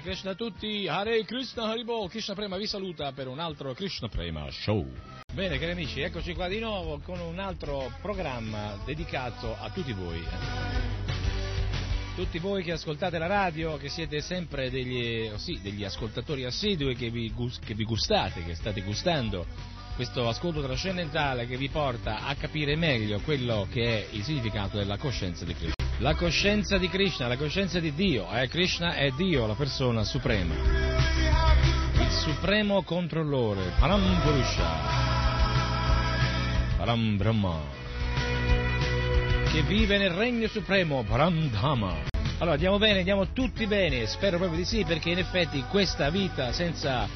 Krishna a tutti, Hare Krishna Haribol, Krishna Prema vi saluta per un altro Krishna Prema Show. Bene cari amici, eccoci qua di nuovo con un altro programma dedicato a tutti voi. Tutti voi che ascoltate la radio, che siete sempre degli, oh sì, degli ascoltatori assidui, che vi, che vi gustate, che state gustando questo ascolto trascendentale che vi porta a capire meglio quello che è il significato della coscienza di Krishna. La coscienza di Krishna, la coscienza di Dio, eh? Krishna è Dio, la persona suprema. Il supremo controllore, Param Purusha, Param Brahma, che vive nel regno supremo, Param Dhamma. Allora, andiamo bene, andiamo tutti bene, spero proprio di sì, perché in effetti questa vita senza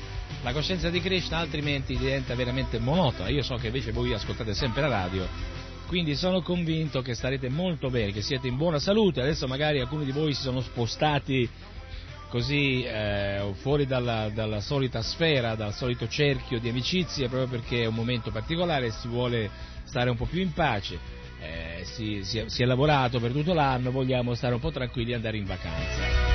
la coscienza di Krishna altrimenti diventa veramente monotona. Io so che invece voi ascoltate sempre la radio quindi sono convinto che starete molto bene, che siete in buona salute, adesso magari alcuni di voi si sono spostati così eh, fuori dalla, dalla, solita sfera, dal solito cerchio di amicizie, proprio perché è un momento particolare, si vuole stare un po' più in pace, eh, si, si, è, si, è, lavorato per tutto l'anno, vogliamo stare un po' tranquilli e andare in vacanza.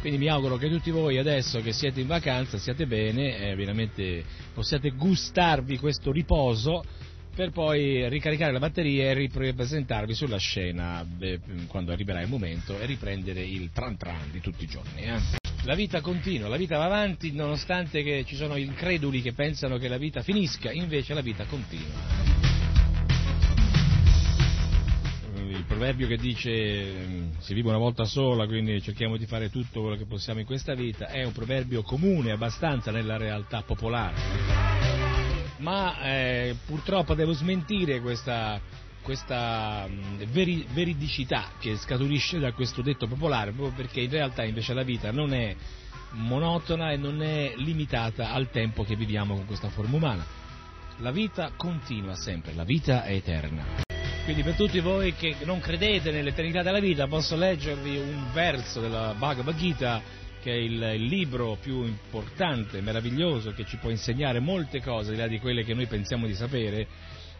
Quindi mi auguro che tutti voi adesso che siete in vacanza siate bene, eh, veramente possiate gustarvi questo riposo per poi ricaricare la batteria e ripresentarvi sulla scena beh, quando arriverà il momento e riprendere il tran tran di tutti i giorni. Eh? La vita continua, la vita va avanti nonostante ci sono increduli che pensano che la vita finisca, invece la vita continua. Il proverbio che dice si vive una volta sola, quindi cerchiamo di fare tutto quello che possiamo in questa vita, è un proverbio comune abbastanza nella realtà popolare ma eh, purtroppo devo smentire questa, questa veri, veridicità che scaturisce da questo detto popolare, proprio perché in realtà invece la vita non è monotona e non è limitata al tempo che viviamo con questa forma umana. La vita continua sempre, la vita è eterna. Quindi per tutti voi che non credete nell'eternità della vita posso leggervi un verso della Bhagavad Gita che è il, libro più importante, meraviglioso, che ci può insegnare molte cose, al di là di quelle che noi pensiamo di sapere,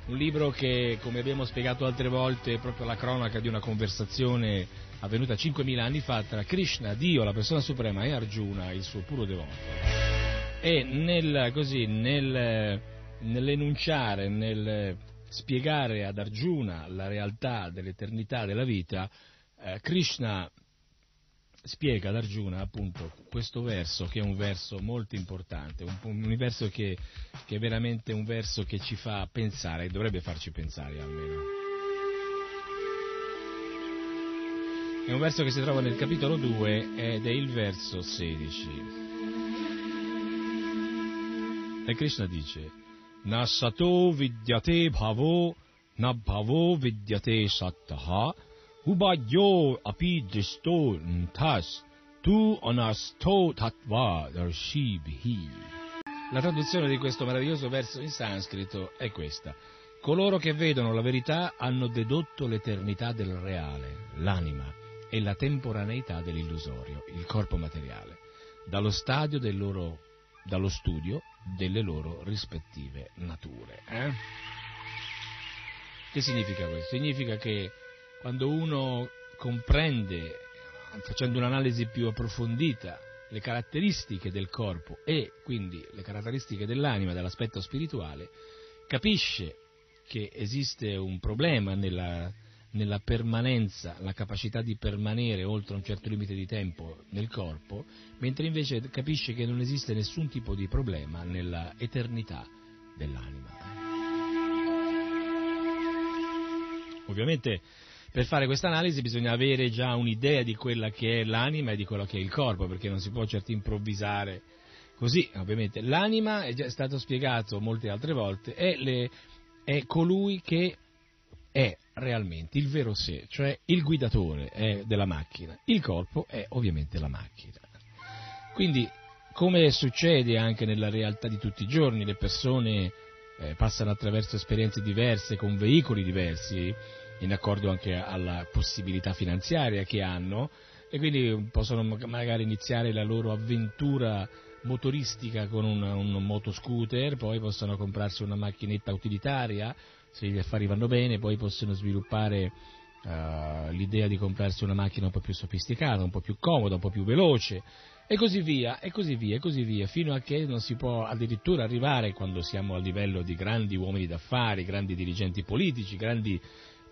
un libro che, come abbiamo spiegato altre volte, è proprio la cronaca di una conversazione avvenuta 5.000 anni fa tra Krishna, Dio, la persona suprema, e Arjuna, il suo puro devoto. E nel, così, nel, nell'enunciare, nel spiegare ad Arjuna la realtà dell'eternità della vita, eh, Krishna spiega ad Arjuna appunto questo verso che è un verso molto importante, un, un verso che, che, è veramente un verso che ci fa pensare, dovrebbe farci pensare almeno. È un verso che si trova nel capitolo 2 ed è il verso 16. E Krishna dice, Na sato vidyate bhavo, na bhavo vidyate sattaha, Ubayo api dristo tas tu anasto tatva darshibhi. La traduzione di questo meraviglioso verso in sanscrito è questa. Coloro che vedono la verità hanno dedotto l'eternità del reale, l'anima, e la temporaneità dell'illusorio, il corpo materiale, dallo, loro, dallo studio delle loro rispettive nature. Eh? Che significa questo? Significa che quando uno comprende, facendo un'analisi più approfondita, le caratteristiche del corpo e quindi le caratteristiche dell'anima, dell'aspetto spirituale, capisce che esiste un problema nella, nella permanenza, la capacità di permanere oltre un certo limite di tempo nel corpo, mentre invece capisce che non esiste nessun tipo di problema nella eternità dell'anima. Ovviamente Per fare questa analisi bisogna avere già un'idea di quella che è l'anima e di quello che è il corpo, perché non si può certo improvvisare così, ovviamente. L'anima, è già stato spiegato molte altre volte, è, le, è colui che è realmente il vero sé, cioè il guidatore della macchina, il corpo è ovviamente la macchina. Quindi, come succede anche nella realtà di tutti i giorni, le persone eh, passano attraverso esperienze diverse, con veicoli diversi, in accordo anche alla possibilità finanziaria che hanno, e quindi possono magari iniziare la loro avventura motoristica con un, un motoscooter, poi possono comprarsi una macchinetta utilitaria, se gli affari vanno bene, poi possono sviluppare uh, l'idea di comprarsi una macchina un po' più sofisticata, un po' più comoda, un po' più veloce, e così via, e così via, e così via, fino a che non si può addirittura arrivare, quando siamo a livello di grandi uomini d'affari, grandi dirigenti politici, grandi,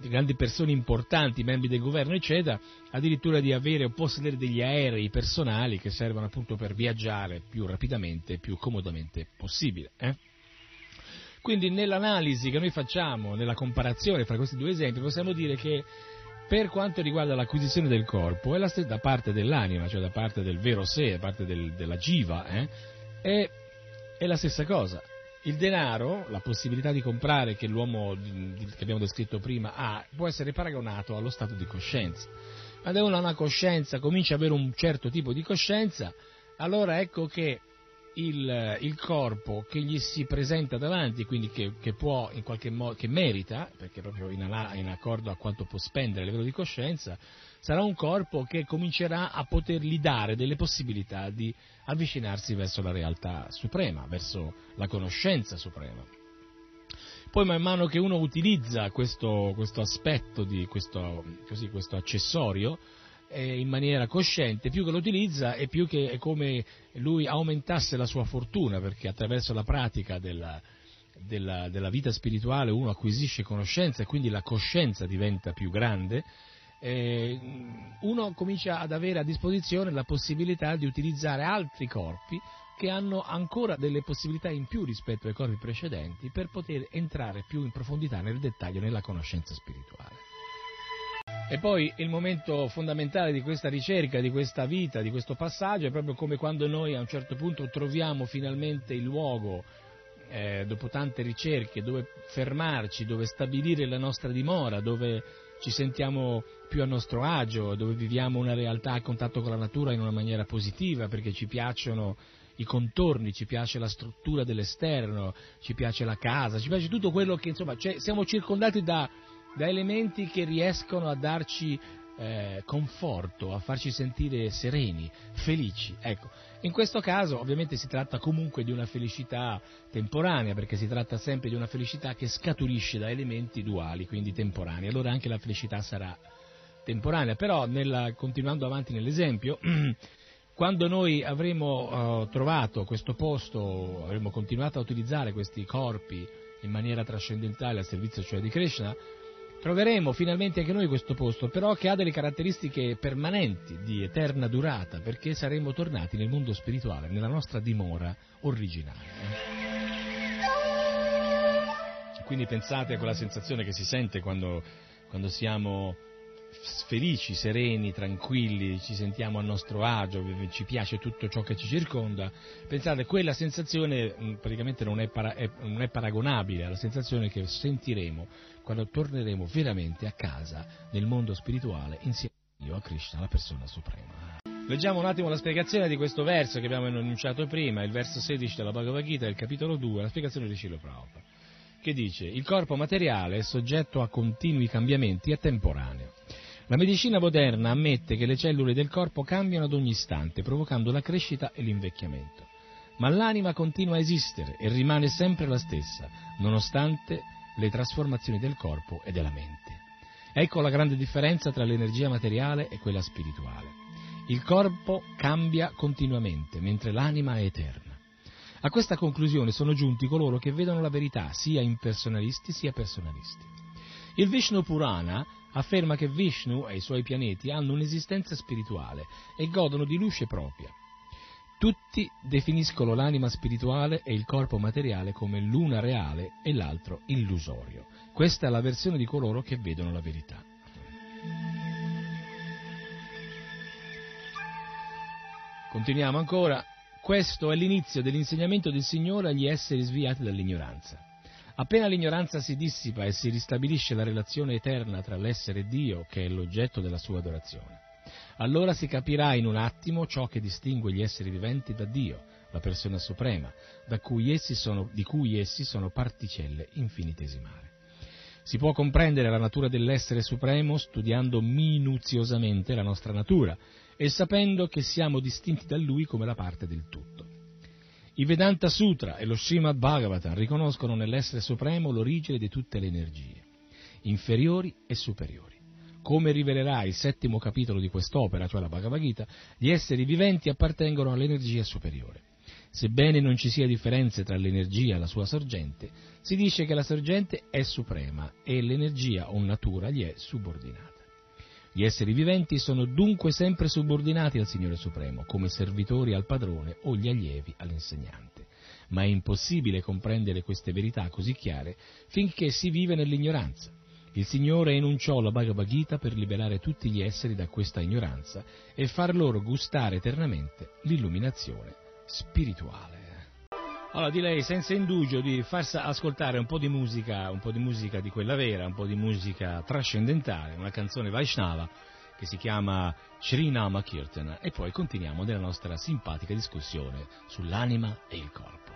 grandi persone importanti, membri del governo, eccetera, addirittura di avere o possedere degli aerei personali che servono appunto per viaggiare più rapidamente e più comodamente possibile. Eh? Quindi nell'analisi che noi facciamo, nella comparazione fra questi due esempi, possiamo dire che per quanto riguarda l'acquisizione del corpo, è la stessa da parte dell'anima, cioè da parte del vero sé, da parte del, della jiva, eh, è, è, la stessa cosa. Il denaro, la possibilità di comprare che l'uomo che abbiamo descritto prima ha, può essere paragonato allo stato di coscienza. Quando uno ha una coscienza, comincia ad avere un certo tipo di coscienza, allora ecco che il, il, corpo che gli si presenta davanti, quindi che, che può in qualche modo, che merita, perché proprio in, in, accordo a quanto può spendere a livello di coscienza, sarà un corpo che comincerà a potergli dare delle possibilità di avvicinarsi verso la realtà suprema, verso la conoscenza suprema. Poi man mano che uno utilizza questo, questo aspetto, di questo, così, questo accessorio, eh, in maniera cosciente, più che lo utilizza e più che è come lui aumentasse la sua fortuna, perché attraverso la pratica della, della, della vita spirituale uno acquisisce conoscenza e quindi la coscienza diventa più grande, eh, uno comincia ad avere a disposizione la possibilità di utilizzare altri corpi che hanno ancora delle possibilità in più rispetto ai corpi precedenti per poter entrare più in profondità nel dettaglio nella conoscenza spirituale. E poi il momento fondamentale di questa ricerca, di questa vita, di questo passaggio è proprio come quando noi a un certo punto troviamo finalmente il luogo, eh, dopo tante ricerche, dove fermarci, dove stabilire la nostra dimora, dove ci sentiamo più a nostro agio, dove viviamo una realtà a contatto con la natura in una maniera positiva, perché ci piacciono i contorni, ci piace la struttura dell'esterno, ci piace la casa, ci piace tutto quello che, insomma, cioè, siamo circondati da da elementi che riescono a darci eh, conforto, a farci sentire sereni, felici. Ecco, in questo caso ovviamente si tratta comunque di una felicità temporanea, perché si tratta sempre di una felicità che scaturisce da elementi duali, quindi temporanei. Allora anche la felicità sarà temporanea, però nella, continuando avanti nell'esempio, quando noi avremo uh, trovato questo posto, avremo continuato a utilizzare questi corpi in maniera trascendentale al servizio cioè di Krishna, troveremo finalmente anche noi questo posto, però che ha delle caratteristiche permanenti, di eterna durata, perché saremo tornati nel mondo spirituale, nella nostra dimora originale. Quindi pensate a quella sensazione che si sente quando, quando siamo felici, sereni, tranquilli, ci sentiamo a nostro agio, ci piace tutto ciò che ci circonda, pensate, quella sensazione praticamente non è, para, è, non è paragonabile alla sensazione che sentiremo quando torneremo veramente a casa nel mondo spirituale insieme a Dio, a Krishna, la persona suprema. Leggiamo un attimo la spiegazione di questo verso che abbiamo enunciato prima, il verso 16 della Bhagavad Gita, il capitolo 2, la spiegazione di Srila Prabhupada, che dice il corpo materiale è soggetto a continui cambiamenti, è temporaneo. La medicina moderna ammette che le cellule del corpo cambiano ad ogni istante, provocando la crescita e l'invecchiamento. Ma l'anima continua a esistere e rimane sempre la stessa, nonostante le trasformazioni del corpo e della mente. Ecco la grande differenza tra l'energia materiale e quella spirituale. Il corpo cambia continuamente, mentre l'anima è eterna. A questa conclusione sono giunti coloro che vedono la verità sia impersonalisti sia personalisti. Il Vishnu Purana afferma che Vishnu e i suoi pianeti hanno un'esistenza spirituale e godono di luce propria. Tutti definiscono l'anima spirituale e il corpo materiale come l'una reale e l'altro illusorio. Questa è la versione di coloro che vedono la verità. Continuiamo ancora. Questo è l'inizio dell'insegnamento del Signore agli esseri sviati dall'ignoranza. Appena l'ignoranza si dissipa e si ristabilisce la relazione eterna tra l'essere Dio, che è l'oggetto della sua adorazione, allora si capirà in un attimo ciò che distingue gli esseri viventi da Dio, la persona suprema, cui sono, di cui essi sono particelle infinitesimali. Si può comprendere la natura dell'essere supremo studiando minuziosamente la nostra natura e sapendo che siamo distinti da lui come la parte del tutto. I Vedanta Sutra e lo Srimad Bhagavatam riconoscono nell'essere supremo l'origine di tutte le energie, inferiori e superiori. Come rivelerà il settimo capitolo di quest'opera, cioè la Bhagavad Gita, gli esseri viventi appartengono all'energia superiore. Sebbene non ci sia differenza tra l'energia e la sua sorgente, si dice che la sorgente è suprema e l'energia o natura gli è subordinata. Gli esseri viventi sono dunque sempre subordinati al Signore Supremo, come servitori al padrone o gli allievi all'insegnante. Ma è impossibile comprendere queste verità così chiare finché si vive nell'ignoranza. Il Signore enunciò la Bhagavad Gita per liberare tutti gli esseri da questa ignoranza e far loro gustare eternamente l'illuminazione spirituale. Allora direi senza indugio di far ascoltare un po' di musica, un po' di musica di quella vera, un po' di musica trascendentale, una canzone Vaishnava che si chiama Srinama Kirtana e poi continuiamo nella nostra simpatica discussione sull'anima e il corpo.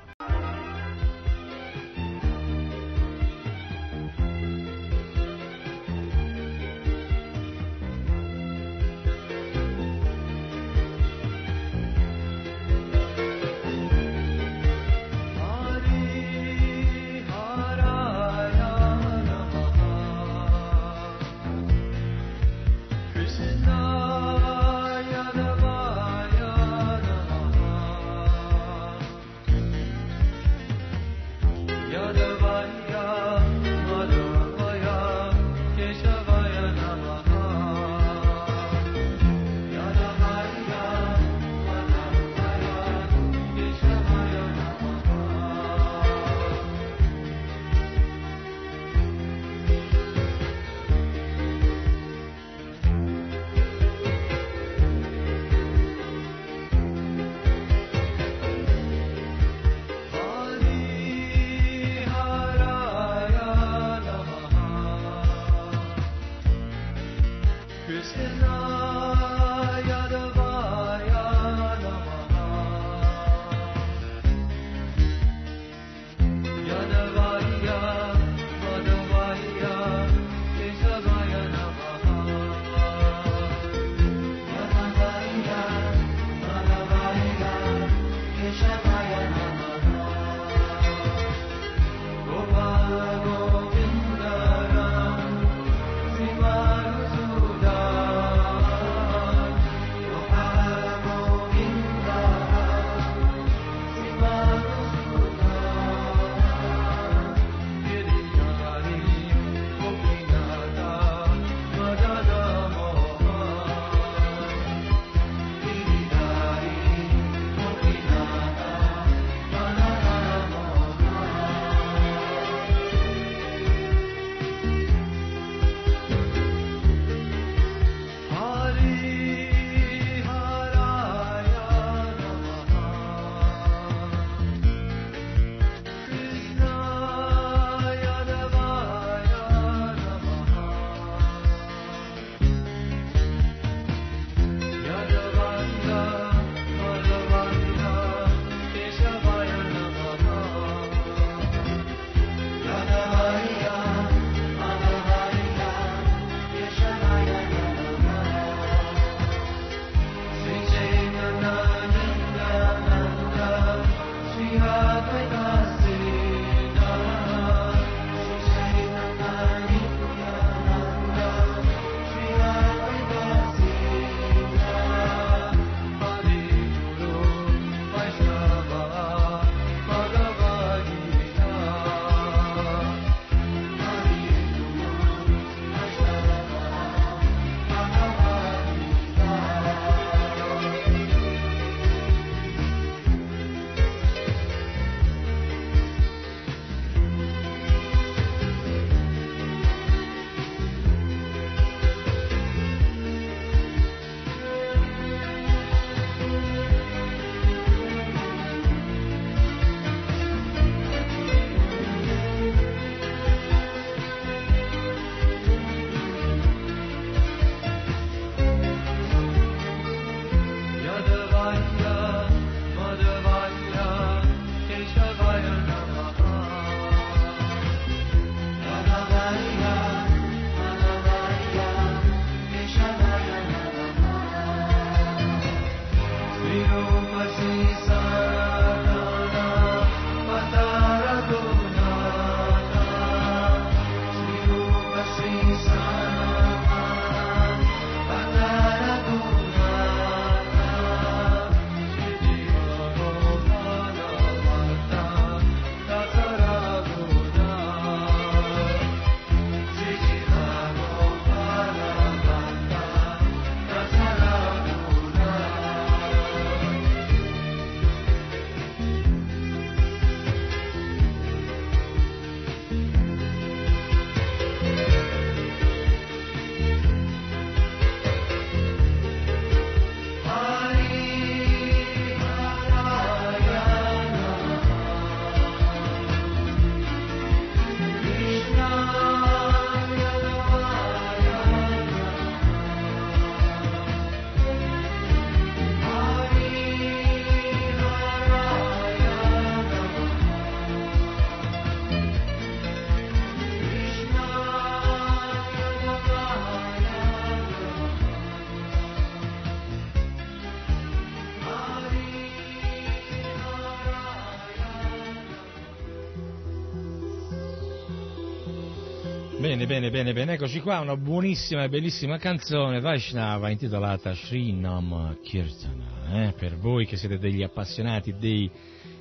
Bene, bene, bene, bene, eccoci qua, una buonissima e bellissima canzone Vaishnava intitolata Srinam Kirtana, eh? per voi che siete degli appassionati, dei,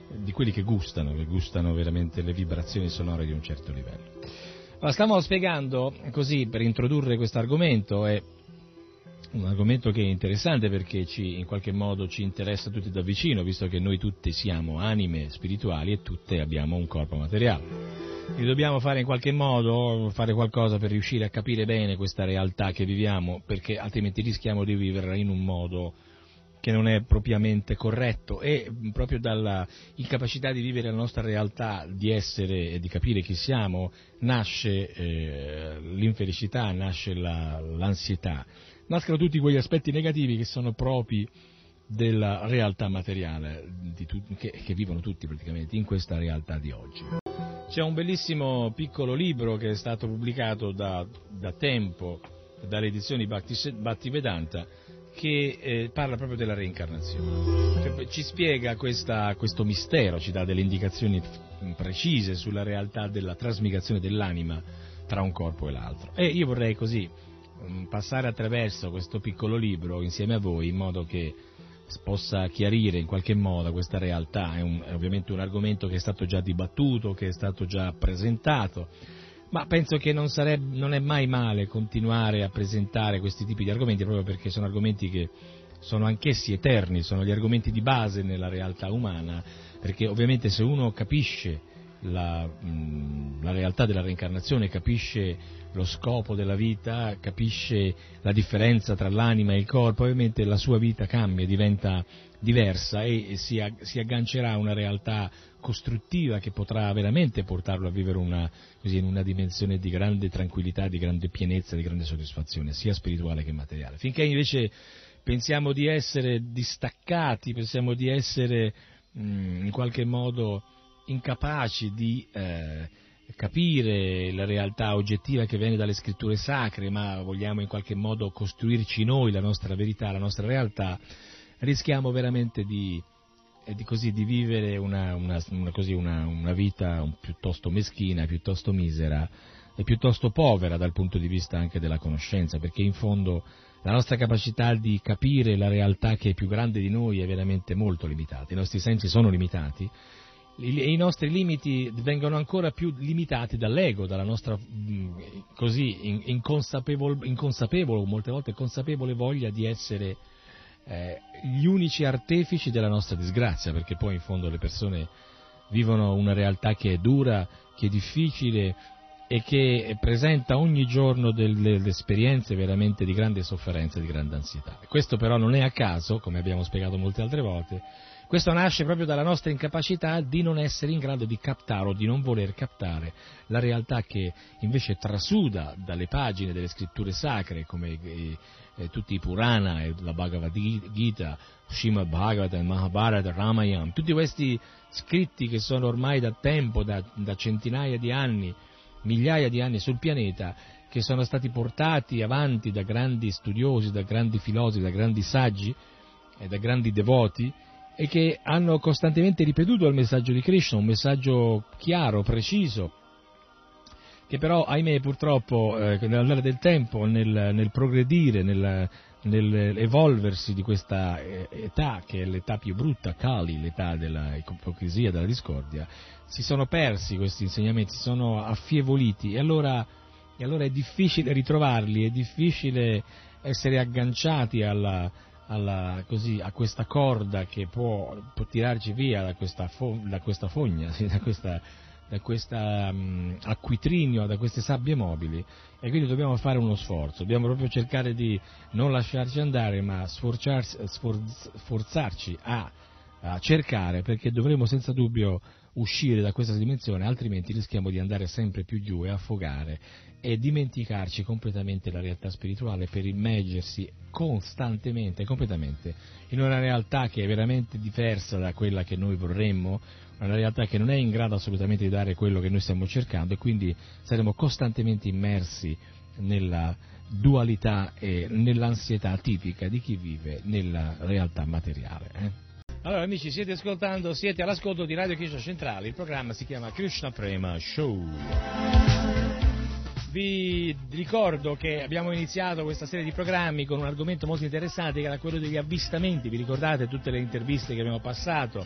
di quelli che gustano, che gustano veramente le vibrazioni sonore di un certo livello. Allora, stiamo spiegando, così, per introdurre questo argomento, è un argomento che è interessante perché ci, in qualche modo ci interessa tutti da vicino, visto che noi tutti siamo anime spirituali e tutte abbiamo un corpo materiale. E dobbiamo fare in qualche modo, fare qualcosa per riuscire a capire bene questa realtà che viviamo, perché altrimenti rischiamo di viverla in un modo che non è propriamente corretto e proprio dalla incapacità di vivere la nostra realtà, di essere e di capire chi siamo, nasce eh, l'infelicità, nasce la, l'ansietà nascono tutti quegli aspetti negativi che sono propri della realtà materiale tu, che, che, vivono tutti praticamente in questa realtà di oggi. C'è un bellissimo piccolo libro che è stato pubblicato da, da tempo dalle edizioni Bhaktivedanta che eh, parla proprio della reincarnazione, cioè, ci spiega questa, questo mistero, ci dà delle indicazioni precise sulla realtà della trasmigrazione dell'anima tra un corpo e l'altro. E io vorrei così Mm, passare attraverso questo piccolo libro insieme a voi in modo che possa chiarire in qualche modo questa realtà, è, un, è, ovviamente un argomento che è stato già dibattuto, che è stato già presentato, ma penso che non, sarebbe, non è mai male continuare a presentare questi tipi di argomenti proprio perché sono argomenti che sono anch'essi eterni, sono gli argomenti di base nella realtà umana, perché ovviamente se uno capisce la, mh, la realtà della reincarnazione, capisce lo scopo della vita, capisce la differenza tra l'anima e il corpo, ovviamente la sua vita cambia, diventa diversa e si, si aggancerà a una realtà costruttiva che potrà veramente portarlo a vivere una, così, in una dimensione di grande tranquillità, di grande pienezza, di grande soddisfazione, sia spirituale che materiale. Finché invece pensiamo di essere distaccati, pensiamo di essere mh, in qualche modo incapaci di eh, capire la realtà oggettiva che viene dalle scritture sacre, ma vogliamo in qualche modo costruirci noi la nostra verità, la nostra realtà, rischiamo veramente di, eh, di, così, di vivere una, una, una, così, una, vita piuttosto meschina, piuttosto misera e piuttosto povera dal punto di vista anche della conoscenza, perché in fondo la nostra capacità di capire la realtà che è più grande di noi è veramente molto limitata, i nostri sensi sono limitati i nostri limiti vengono ancora più limitati dall'ego, dalla nostra mm, così inconsapevole, inconsapevole, molte volte consapevole voglia di essere eh, gli unici artefici della nostra disgrazia, perché poi in fondo le persone vivono una realtà che è dura, che è difficile e che presenta ogni giorno delle, delle esperienze veramente di grande sofferenza e di grande ansietà. Questo però non è a caso, come abbiamo spiegato molte altre volte, questo nasce proprio dalla nostra incapacità di non essere in grado di captare o di non voler captare la realtà che invece trasuda dalle pagine delle scritture sacre come eh, eh, tutti i Purana la Bhagavad Gita, Srimad Bhagavatam, Mahabharata, Ramayana, tutti questi scritti che sono ormai da tempo, da, da centinaia di anni, migliaia di anni sul pianeta, che sono stati portati avanti da grandi studiosi, da grandi filosofi, da grandi saggi e da grandi devoti, e che hanno costantemente ripetuto il messaggio di Krishna, un messaggio chiaro, preciso, che però, ahimè, purtroppo, eh, nell'andare del tempo, nel, nel progredire, nel, nell'evolversi di questa eh, età, che è l'età più brutta, Kali, l'età dell'ipocrisia, della discordia, si sono persi questi insegnamenti, si sono affievoliti. E allora, e allora è difficile ritrovarli, è difficile essere agganciati alla, alla, così, a questa corda che può, può tirarci via da questa, fo, da questa fogna, sì, da questa, da questo um, acquitrinio, da queste sabbie mobili. E quindi dobbiamo fare uno sforzo, dobbiamo proprio cercare di non lasciarci andare ma sforzarci a, a cercare perché dovremo senza dubbio uscire da questa dimensione, altrimenti rischiamo di andare sempre più giù e affogare e dimenticarci completamente la realtà spirituale per immergersi costantemente completamente in una realtà che è veramente diversa da quella che noi vorremmo, una realtà che non è in grado assolutamente di dare quello che noi stiamo cercando e quindi saremo costantemente immersi nella dualità e nell'ansietà tipica di chi vive nella realtà materiale. Eh? Allora amici, siete ascoltando, siete all'ascolto di Radio Krishna Centrale, il programma si chiama Krishna Prema Show. vi ricordo che abbiamo iniziato questa serie di programmi con un argomento molto interessante che era quello degli avvistamenti, vi ricordate tutte le interviste che abbiamo passato?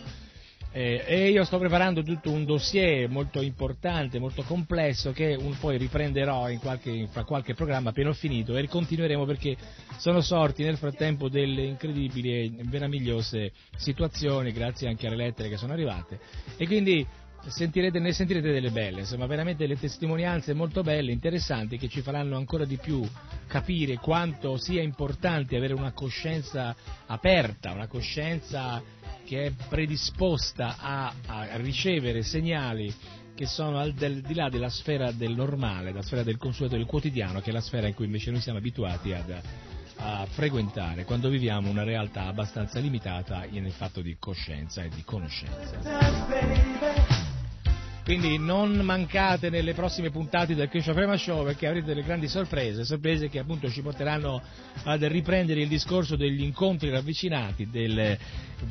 Eh, e io sto preparando tutto un dossier molto importante, molto complesso che un, poi riprenderò in qualche, in qualche programma appena ho finito e continueremo perché sono sorti nel frattempo delle incredibili e meravigliose situazioni grazie anche alle lettere che sono arrivate. E quindi sentirete, ne sentirete delle belle, insomma veramente delle testimonianze molto belle, interessanti che ci faranno ancora di più capire quanto sia importante avere una coscienza aperta, una coscienza che è predisposta a, a ricevere segnali che sono al del, di là della sfera del normale, la sfera del consueto, del quotidiano, che è la sfera in cui invece noi siamo abituati ad, a frequentare quando viviamo una realtà abbastanza limitata nel fatto di coscienza e di conoscenza. Quindi non mancate nelle prossime puntate del Crescia Prema Show perché avrete delle grandi sorprese, sorprese che appunto ci porteranno ad riprendere il discorso degli incontri ravvicinati, del,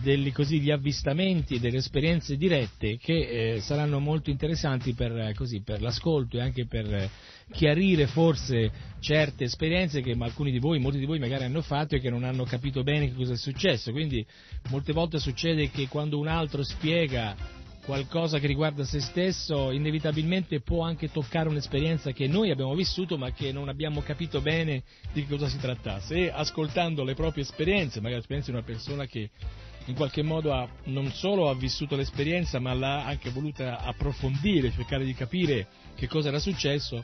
degli così, gli avvistamenti, delle esperienze dirette che eh, saranno molto interessanti per, così, per l'ascolto e anche per chiarire forse certe esperienze che alcuni di voi, molti di voi magari hanno fatto e che non hanno capito bene che cosa è successo. Quindi molte volte succede che quando un altro spiega qualcosa che riguarda se stesso, inevitabilmente può anche toccare un'esperienza che noi abbiamo vissuto ma che non abbiamo capito bene di cosa si trattasse. E ascoltando le proprie esperienze, magari l'esperienza di una persona che in qualche modo ha, non solo ha vissuto l'esperienza ma l'ha anche voluta approfondire, cercare di capire che cosa era successo,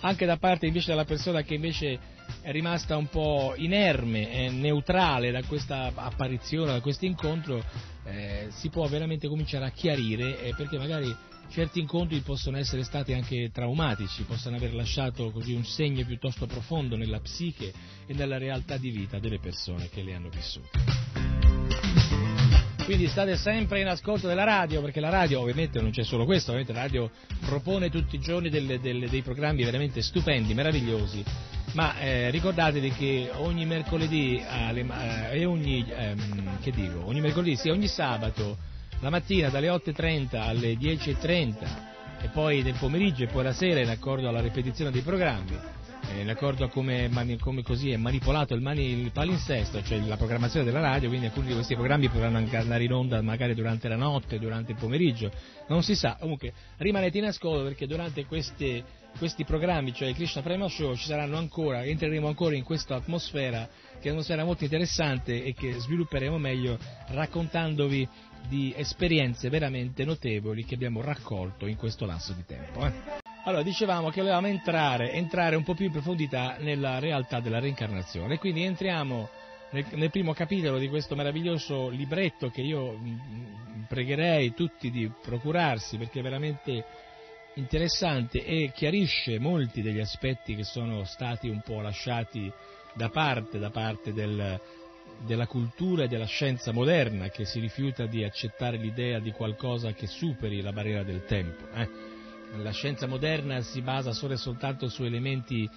anche da parte invece della persona che invece è rimasta un po' inerme, e neutrale da questa apparizione, da questo incontro, eh, si può veramente cominciare a chiarire eh, perché magari certi incontri possono essere stati anche traumatici, possono aver lasciato così un segno piuttosto profondo nella psiche e nella realtà di vita delle persone che le hanno vissute. Quindi state sempre in ascolto della radio, perché la radio ovviamente non c'è solo questo, ovviamente la radio propone tutti i giorni delle, delle, dei programmi veramente stupendi, meravigliosi, ma eh, ricordatevi che ogni mercoledì alle, eh, e ogni, ehm, dico, ogni mercoledì, sì, ogni sabato, la mattina dalle 8.30 alle 10.30 e poi nel pomeriggio e poi la sera in accordo alla ripetizione dei programmi, eh, in accordo a come, come così è manipolato il, mani, il, palinsesto, cioè la programmazione della radio, quindi alcuni di questi programmi potranno andare in onda magari durante la notte, durante il pomeriggio, non si sa, comunque rimanete in ascolto perché durante queste, questi programmi, cioè il Krishna Prema Show, ci saranno ancora, entreremo ancora in questa atmosfera, che è un'atmosfera molto interessante e che svilupperemo meglio raccontandovi di esperienze veramente notevoli che abbiamo raccolto in questo lasso di tempo. Eh. Allora, dicevamo che volevamo entrare, entrare, un po' più in profondità nella realtà della reincarnazione, quindi entriamo nel, nel, primo capitolo di questo meraviglioso libretto che io mm, mm, pregherei tutti di procurarsi perché è veramente interessante e chiarisce molti degli aspetti che sono stati un po' lasciati da parte, da parte del, della cultura e della scienza moderna che si rifiuta di accettare l'idea di qualcosa che superi la barriera del tempo. Eh? La scienza moderna si basa solo e soltanto su elementi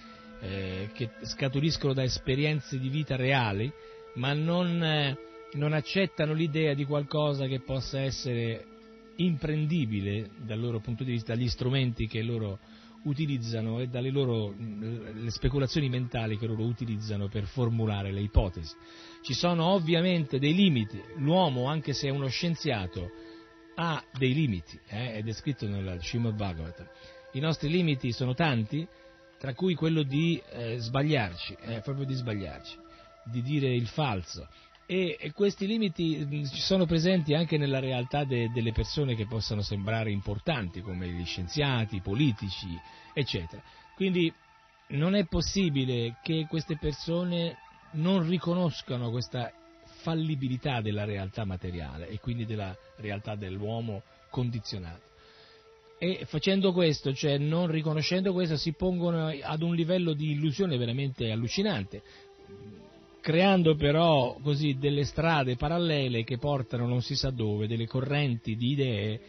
eh, che scaturiscono da esperienze di vita reali, ma non, eh, non accettano l'idea di qualcosa che possa essere imprendibile dal loro punto di vista, dagli strumenti che loro utilizzano e dalle loro le speculazioni mentali che loro utilizzano per formulare le ipotesi. Ci sono ovviamente dei limiti, l'uomo anche se è uno scienziato ha dei limiti, eh, è descritto nel Srimad Bhagavatam. I nostri limiti sono tanti, tra cui quello di eh, sbagliarci, eh, proprio di sbagliarci, di dire il falso. E, e questi limiti mh, sono presenti anche nella realtà de, delle persone che possano sembrare importanti, come gli scienziati, i politici, eccetera. Quindi non è possibile che queste persone non riconoscano questa fallibilità della realtà materiale e quindi della realtà dell'uomo condizionato. E facendo questo, cioè non riconoscendo questo, si pongono ad un livello di illusione veramente allucinante, creando però così delle strade parallele che portano non si sa dove, delle correnti di idee,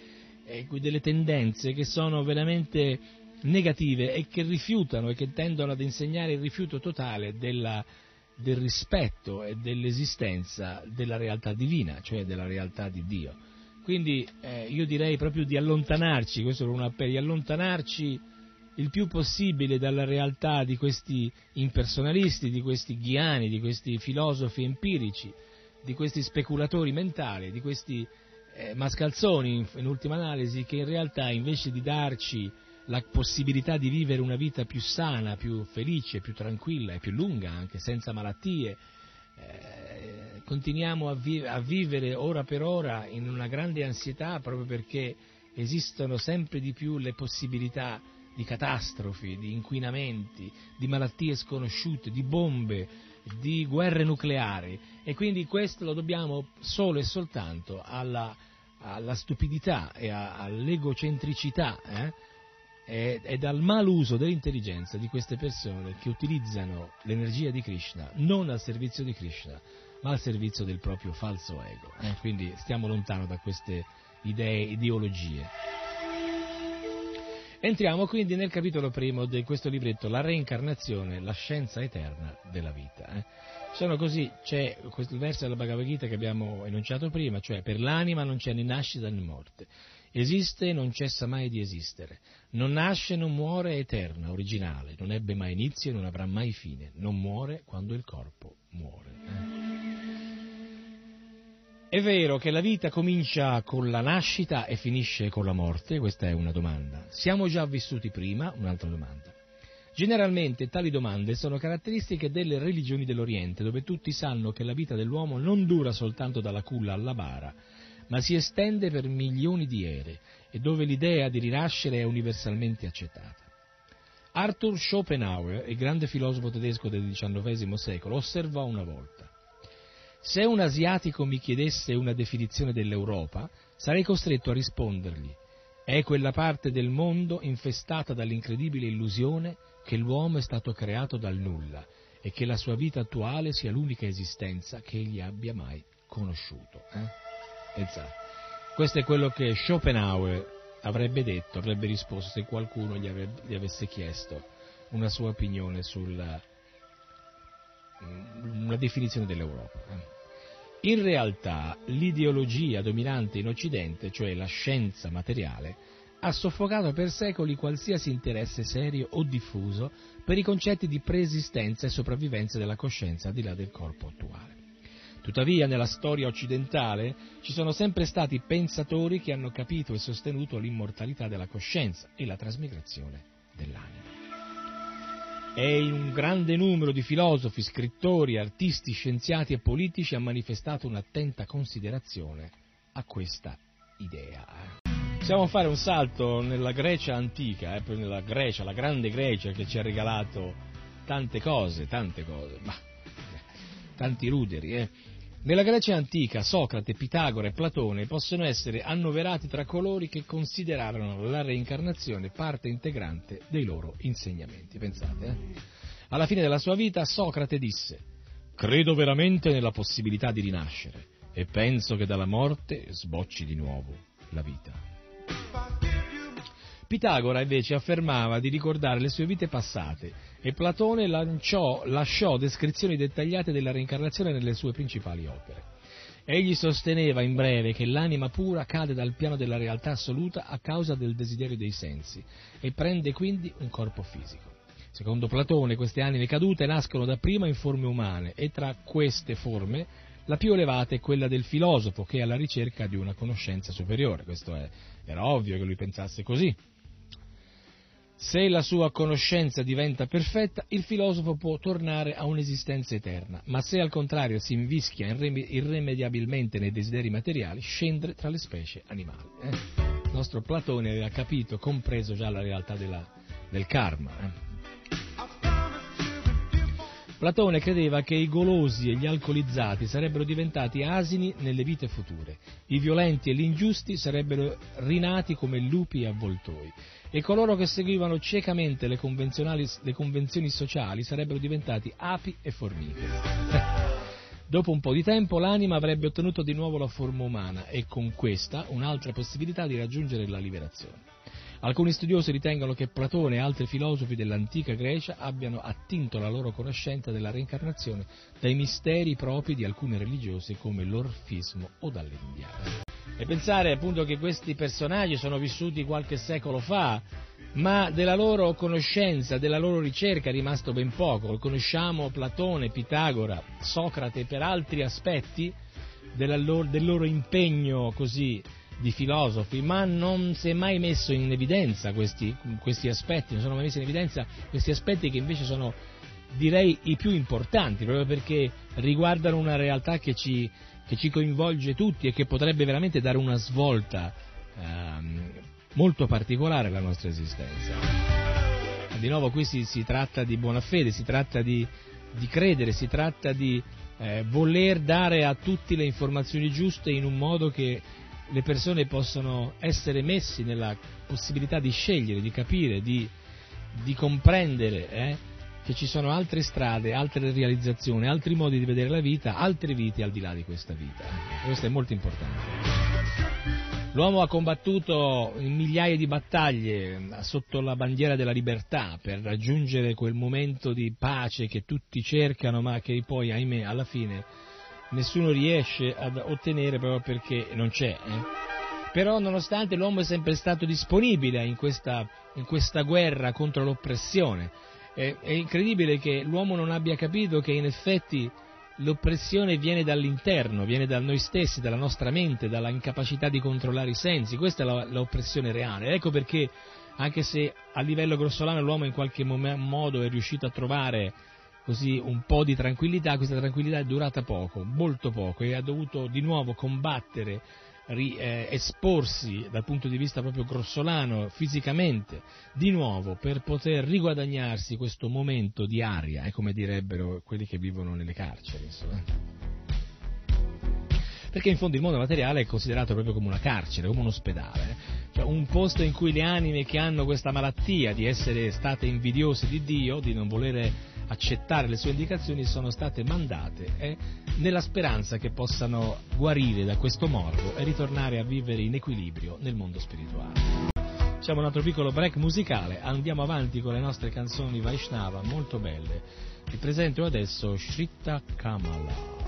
delle tendenze che sono veramente negative e che rifiutano e che tendono ad insegnare il rifiuto totale della del rispetto e dell'esistenza della realtà divina, cioè della realtà di Dio. Quindi eh, io direi proprio di allontanarci, questo è un appello, di allontanarci il più possibile dalla realtà di questi impersonalisti, di questi ghiani, di questi filosofi empirici, di questi speculatori mentali, di questi eh, mascalzoni in, in ultima analisi che in realtà invece di darci la possibilità di vivere una vita più sana, più felice, più tranquilla e più lunga anche, senza malattie, eh, continuiamo a, vi- a, vivere ora per ora in una grande ansietà proprio perché esistono sempre di più le possibilità di catastrofi, di inquinamenti, di malattie sconosciute, di bombe, di guerre nucleari e quindi questo lo dobbiamo solo e soltanto alla, alla stupidità e a, all'egocentricità eh? E, e dal maluso dell'intelligenza di queste persone che utilizzano l'energia di Krishna non al servizio di Krishna ma al servizio del proprio falso ego. Eh? Quindi stiamo lontano da queste idee, ideologie. Entriamo quindi nel capitolo primo di questo libretto, La reincarnazione, la scienza eterna della vita. Eh. Sono così, c'è questo verso della Bhagavad Gita che abbiamo enunciato prima, cioè per l'anima non c'è né nascita né morte, esiste e non cessa mai di esistere, non nasce, non muore, è eterna, originale, non ebbe mai inizio e non avrà mai fine, non muore quando il corpo muore. Eh. È vero che la vita comincia con la nascita e finisce con la morte? Questa è una domanda. Siamo già vissuti prima? Un'altra domanda. Generalmente tali domande sono caratteristiche delle religioni dell'Oriente, dove tutti sanno che la vita dell'uomo non dura soltanto dalla culla alla bara, ma si estende per milioni di ere e dove l'idea di rinascere è universalmente accettata. Arthur Schopenhauer, il grande filosofo tedesco del XIX secolo, osservò una volta se un asiatico mi chiedesse una definizione dell'Europa, sarei costretto a rispondergli è quella parte del mondo infestata dall'incredibile illusione che l'uomo è stato creato dal nulla e che la sua vita attuale sia l'unica esistenza che egli abbia mai conosciuto. Eh? Pensate. Questo è quello che Schopenhauer avrebbe detto, avrebbe risposto se qualcuno gli, avrebbe, gli avesse chiesto una sua opinione sulla una definizione dell'Europa. Eh. In realtà l'ideologia dominante in Occidente, cioè la scienza materiale, ha soffocato per secoli qualsiasi interesse serio o diffuso per i concetti di preesistenza e sopravvivenza della coscienza al di là del corpo attuale. Tuttavia, nella storia occidentale ci sono sempre stati pensatori che hanno capito e sostenuto l'immortalità della coscienza e la trasmigrazione dell'anima e un grande numero di filosofi, scrittori, artisti, scienziati e politici ha manifestato un'attenta considerazione a questa idea. Possiamo fare un salto nella Grecia antica, eh, nella Grecia, la grande Grecia che ci ha regalato tante cose, tante cose, ma tanti ruderi, eh. Nella Grecia antica Socrate, Pitagora e Platone possono essere annoverati tra coloro che considerarono la reincarnazione parte integrante dei loro insegnamenti. Pensate, eh? Alla fine della sua vita Socrate disse Credo veramente nella possibilità di rinascere e penso che dalla morte sbocci di nuovo la vita. Pitagora invece affermava di ricordare le sue vite passate e Platone lanciò, lasciò descrizioni dettagliate della reincarnazione nelle sue principali opere. Egli sosteneva in breve che l'anima pura cade dal piano della realtà assoluta a causa del desiderio dei sensi e prende quindi un corpo fisico. Secondo Platone queste anime cadute nascono dapprima in forme umane e tra queste forme la più elevata è quella del filosofo che è alla ricerca di una conoscenza superiore. Questo è, era ovvio che lui pensasse così. Se la sua conoscenza diventa perfetta, il filosofo può tornare a un'esistenza eterna, ma se al contrario si invischia irrimediabilmente nei desideri materiali, scende tra le specie animali. Eh? Il nostro Platone aveva capito, compreso già la realtà della, del karma. Eh? Platone credeva che i golosi e gli alcolizzati sarebbero diventati asini nelle vite future, i violenti e gli ingiusti sarebbero rinati come lupi e avvoltoi e coloro che seguivano ciecamente le, le convenzioni sociali sarebbero diventati api e formiche. Dopo un po' di tempo l'anima avrebbe ottenuto di nuovo la forma umana e con questa un'altra possibilità di raggiungere la liberazione. Alcuni studiosi ritengono che Platone e altri filosofi dell'antica Grecia abbiano attinto la loro conoscenza della reincarnazione dai misteri propri di alcune religiose come l'orfismo o dall'India. E pensare appunto che questi personaggi sono vissuti qualche secolo fa, ma della loro conoscenza, della loro ricerca è rimasto ben poco. Conosciamo Platone, Pitagora, Socrate per altri aspetti del loro impegno così di filosofi, ma non si è mai messo in evidenza questi, questi aspetti, non sono mai messi in evidenza questi aspetti che invece sono direi i più importanti, proprio perché riguardano una realtà che ci, che ci coinvolge tutti e che potrebbe veramente dare una svolta ehm, molto particolare alla nostra esistenza. Di nuovo qui si, si tratta di buona fede, si tratta di, di credere, si tratta di eh, voler dare a tutti le informazioni giuste in un modo che le persone possano essere messi nella possibilità di scegliere, di capire, di, di comprendere eh, che ci sono altre strade, altre realizzazioni, altri modi di vedere la vita, altre vite al di là di questa vita. Questo è molto importante. L'uomo ha combattuto in migliaia di battaglie sotto la bandiera della libertà per raggiungere quel momento di pace che tutti cercano ma che poi, ahimè, alla fine nessuno riesce ad ottenere proprio perché non c'è. Eh? Però nonostante l'uomo è sempre stato disponibile in questa, in questa guerra contro l'oppressione, è, è incredibile che l'uomo non abbia capito che in effetti l'oppressione viene dall'interno, viene da noi stessi, dalla nostra mente, dalla incapacità di controllare i sensi, questa è l'oppressione reale. Ecco perché, anche se a livello grossolano l'uomo in qualche modo è riuscito a trovare così un po' di tranquillità, questa tranquillità è durata poco, molto poco, e ha dovuto di nuovo combattere, ri, eh, esporsi dal punto di vista proprio grossolano, fisicamente, di nuovo per poter riguadagnarsi questo momento di aria, è come direbbero quelli che vivono nelle carceri. Insomma perché in fondo il mondo materiale è considerato proprio come una carcere, come un ospedale, cioè un posto in cui le anime che hanno questa malattia di essere state invidiose di Dio, di non volere accettare le sue indicazioni, sono state mandate eh, nella speranza che possano guarire da questo morbo e ritornare a vivere in equilibrio nel mondo spirituale. Facciamo un altro piccolo break musicale, andiamo avanti con le nostre canzoni Vaishnava molto belle. Vi presento adesso Shritta Kamala.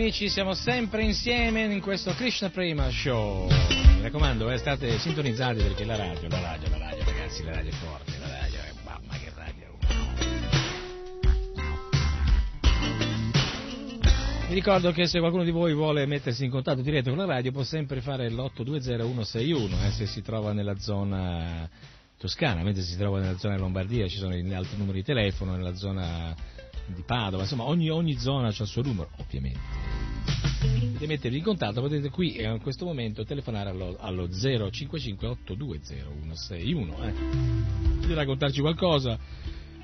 Amici, siamo sempre insieme in questo Krishna Prima Show. Mi raccomando, eh, state sintonizzati perché la radio, la radio, la radio, ragazzi, la radio è forte, la radio è mamma che radio. Vi ricordo che se qualcuno di voi vuole mettersi in contatto diretto con la radio può sempre fare l'820-161 eh, se si trova nella zona toscana, mentre si trova nella zona Lombardia ci sono gli altri numeri di telefono, nella zona di Padova, insomma ogni, ogni zona ha il suo numero, ovviamente. Potete mettervi in contatto, potete qui eh, in questo momento telefonare allo, allo 0558206161. Eh. Potete raccontarci qualcosa,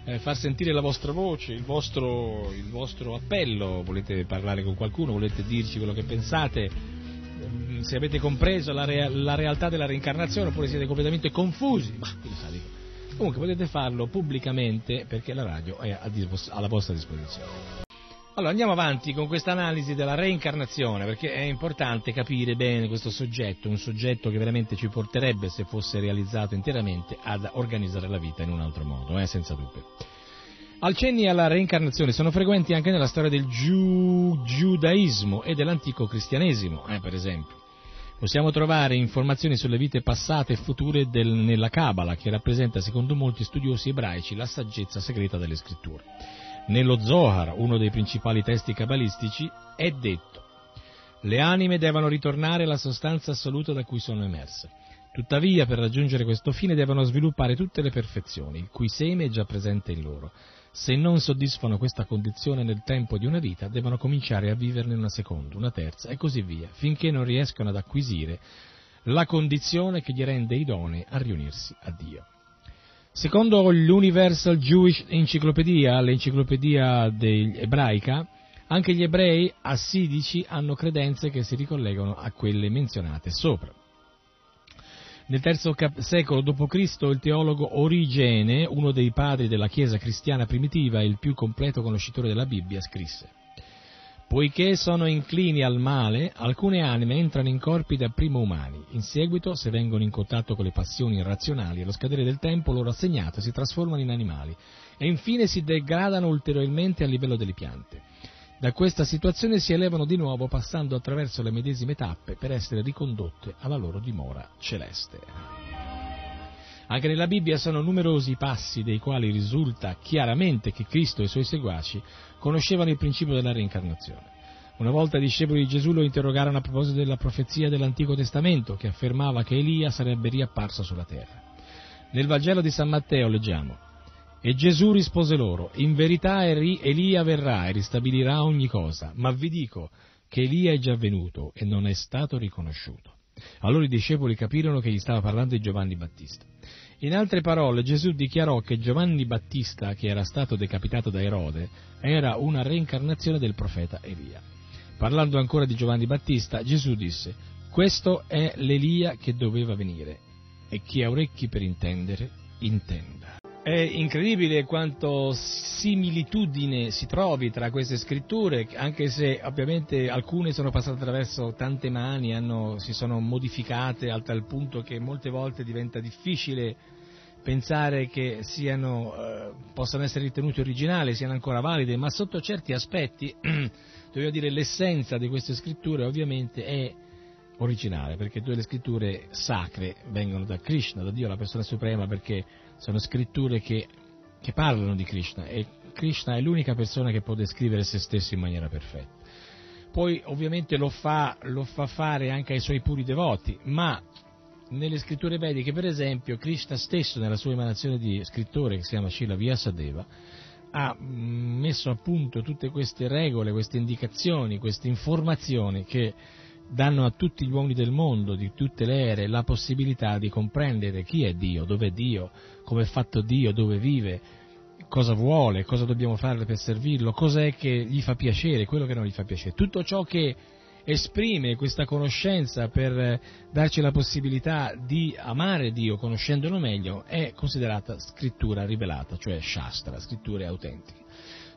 eh, far sentire la vostra voce, il vostro, il vostro appello, volete parlare con qualcuno, volete dirci quello che pensate, mm, se avete compreso la, rea- la, realtà della reincarnazione oppure siete completamente confusi, ma Comunque potete farlo pubblicamente perché la radio è alla vostra disposizione. Allora andiamo avanti con questa analisi della reincarnazione perché è importante capire bene questo soggetto, un soggetto che veramente ci porterebbe, se fosse realizzato interamente, ad organizzare la vita in un altro modo, eh, senza dubbio. Alcenni alla reincarnazione sono frequenti anche nella storia del giu- giudaismo e dell'antico cristianesimo, eh, per esempio. Possiamo trovare informazioni sulle vite passate e future del, nella Kabbalah, che rappresenta, secondo molti studiosi ebraici, la saggezza segreta delle scritture. Nello Zohar, uno dei principali testi cabalistici, è detto le anime devono ritornare alla sostanza assoluta da cui sono emerse. Tuttavia, per raggiungere questo fine devono sviluppare tutte le perfezioni, il cui seme è già presente in loro. Se non soddisfano questa condizione nel tempo di una vita, devono cominciare a viverne una seconda, una terza e così via, finché non riescono ad acquisire la condizione che gli rende idonei a riunirsi a Dio. Secondo l'Universal Jewish Encyclopedia, l'enciclopedia ebraica, anche gli ebrei assidici hanno credenze che si ricollegano a quelle menzionate sopra. Nel III cap- secolo d.C. il teologo Origene, uno dei padri della Chiesa cristiana primitiva e il più completo conoscitore della Bibbia, scrisse Poiché sono inclini al male, alcune anime entrano in corpi dapprima umani, in seguito, se vengono in contatto con le passioni irrazionali, allo scadere del tempo loro assegnato si trasformano in animali e infine si degradano ulteriormente a livello delle piante. Da questa situazione si elevano di nuovo passando attraverso le medesime tappe per essere ricondotte alla loro dimora celeste. Anche nella Bibbia sono numerosi i passi dei quali risulta chiaramente che Cristo e i suoi seguaci conoscevano il principio della reincarnazione. Una volta i discepoli di Gesù lo interrogarono a proposito della profezia dell'Antico Testamento che affermava che Elia sarebbe riapparso sulla terra. Nel Vangelo di San Matteo leggiamo e Gesù rispose loro, in verità Elia verrà e ristabilirà ogni cosa, ma vi dico che Elia è già venuto e non è stato riconosciuto. Allora i discepoli capirono che gli stava parlando di Giovanni Battista. In altre parole, Gesù dichiarò che Giovanni Battista, che era stato decapitato da Erode, era una reincarnazione del profeta Elia. Parlando ancora di Giovanni Battista, Gesù disse, questo è l'Elia che doveva venire, e chi ha orecchi per intendere, intenda. È incredibile quanto similitudine si trovi tra queste scritture, anche se ovviamente alcune sono passate attraverso tante mani, hanno, si sono modificate a tal punto che molte volte diventa difficile pensare che siano, eh, possano essere ritenute originali, siano ancora valide, ma sotto certi aspetti, devo dire, l'essenza di queste scritture ovviamente è originale, perché tutte le scritture sacre vengono da Krishna, da Dio, la persona suprema, perché sono scritture che, che parlano di Krishna e Krishna è l'unica persona che può descrivere se stesso in maniera perfetta. Poi ovviamente lo fa, lo fa fare anche ai suoi puri devoti, ma nelle scritture vediche, per esempio, Krishna stesso nella sua emanazione di scrittore che si chiama Shila Vyasadeva ha mm, messo a punto tutte queste regole, queste indicazioni, queste informazioni che danno a tutti gli uomini del mondo, di tutte le ere, la possibilità di comprendere chi è Dio, dove è Dio, come è fatto Dio, dove vive, cosa vuole, cosa dobbiamo fare per servirlo, cos'è che gli fa piacere, quello che non gli fa piacere. Tutto ciò che esprime questa conoscenza per darci la possibilità di amare Dio conoscendolo meglio è considerata scrittura rivelata, cioè Shastra, scritture autentiche.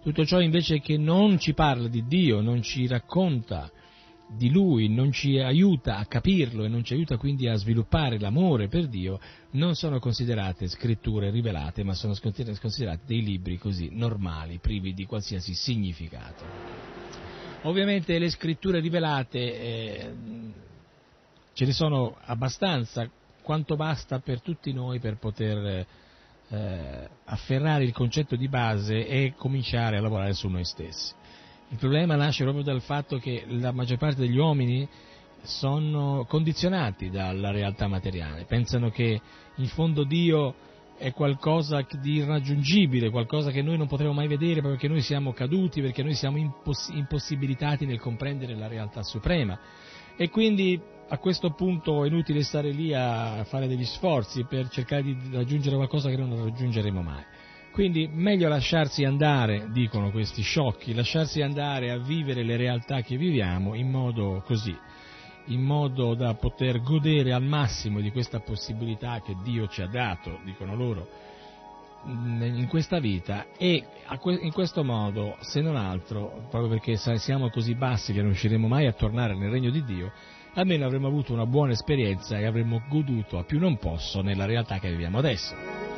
Tutto ciò invece che non ci parla di Dio, non ci racconta di Lui non ci aiuta a capirlo e non ci aiuta quindi a sviluppare l'amore per Dio, non sono considerate scritture rivelate, ma sono considerate dei libri così normali, privi di qualsiasi significato. Ovviamente le scritture rivelate eh, ce ne sono abbastanza, quanto basta per tutti noi per poter eh, afferrare il concetto di base e cominciare a lavorare su noi stessi. Il problema nasce proprio dal fatto che la maggior parte degli uomini sono condizionati dalla realtà materiale, pensano che in fondo Dio è qualcosa di irraggiungibile, qualcosa che noi non potremo mai vedere perché noi siamo caduti, perché noi siamo imposs- impossibilitati nel comprendere la realtà suprema. E quindi a questo punto è inutile stare lì a fare degli sforzi per cercare di raggiungere qualcosa che non raggiungeremo mai. Quindi meglio lasciarsi andare, dicono questi sciocchi, lasciarsi andare a vivere le realtà che viviamo in modo così, in modo da poter godere al massimo di questa possibilità che Dio ci ha dato, dicono loro, in questa vita e in questo modo, se non altro, proprio perché siamo così bassi che non riusciremo mai a tornare nel regno di Dio, almeno avremo avuto una buona esperienza e avremo goduto a più non posso nella realtà che viviamo adesso.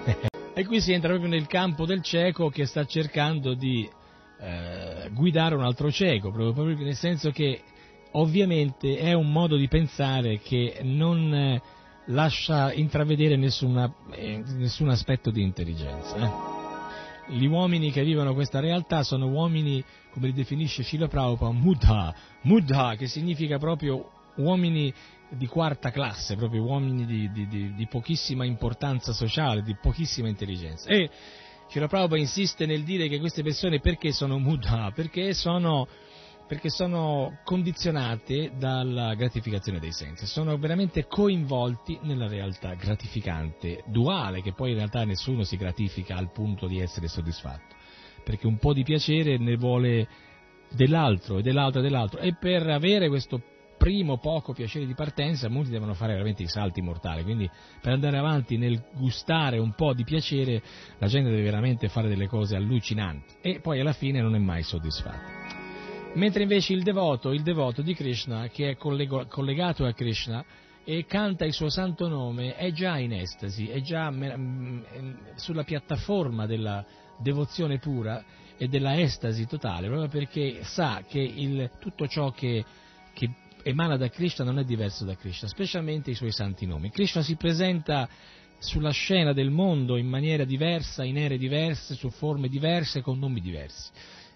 E qui si entra proprio nel campo del cieco che sta cercando di eh, guidare un altro cieco, proprio, proprio nel senso che ovviamente è un modo di pensare che non eh, lascia intravedere nessuna, eh, nessun aspetto di intelligenza. Eh. Gli uomini che vivono questa realtà sono uomini, come li definisce Srila Prabhupada, mudha, mudha, che significa proprio uomini di quarta classe, proprio uomini di, di, di, di pochissima importanza sociale, di pochissima intelligenza. E Srila Prabhupada insiste nel dire che queste persone perché sono mudha? Perché sono perché sono condizionate dalla gratificazione dei sensi, sono veramente coinvolti nella realtà gratificante, duale, che poi in realtà nessuno si gratifica al punto di essere soddisfatto, perché un po' di piacere ne vuole dell'altro e dell'altro e dell'altro e per avere questo primo poco piacere di partenza molti devono fare veramente i salti mortali, quindi per andare avanti nel gustare un po' di piacere la gente deve veramente fare delle cose allucinanti e poi alla fine non è mai soddisfatta. Mentre invece il devoto, il devoto di Krishna, che è collegato a Krishna e canta il suo santo nome, è già in estasi, è già sulla piattaforma della devozione pura e della estasi totale, proprio perché sa che il, tutto ciò che, che emana da Krishna non è diverso da Krishna, specialmente i suoi santi nomi. Krishna si presenta sulla scena del mondo in maniera diversa, in ere diverse, su forme diverse, con nomi diversi.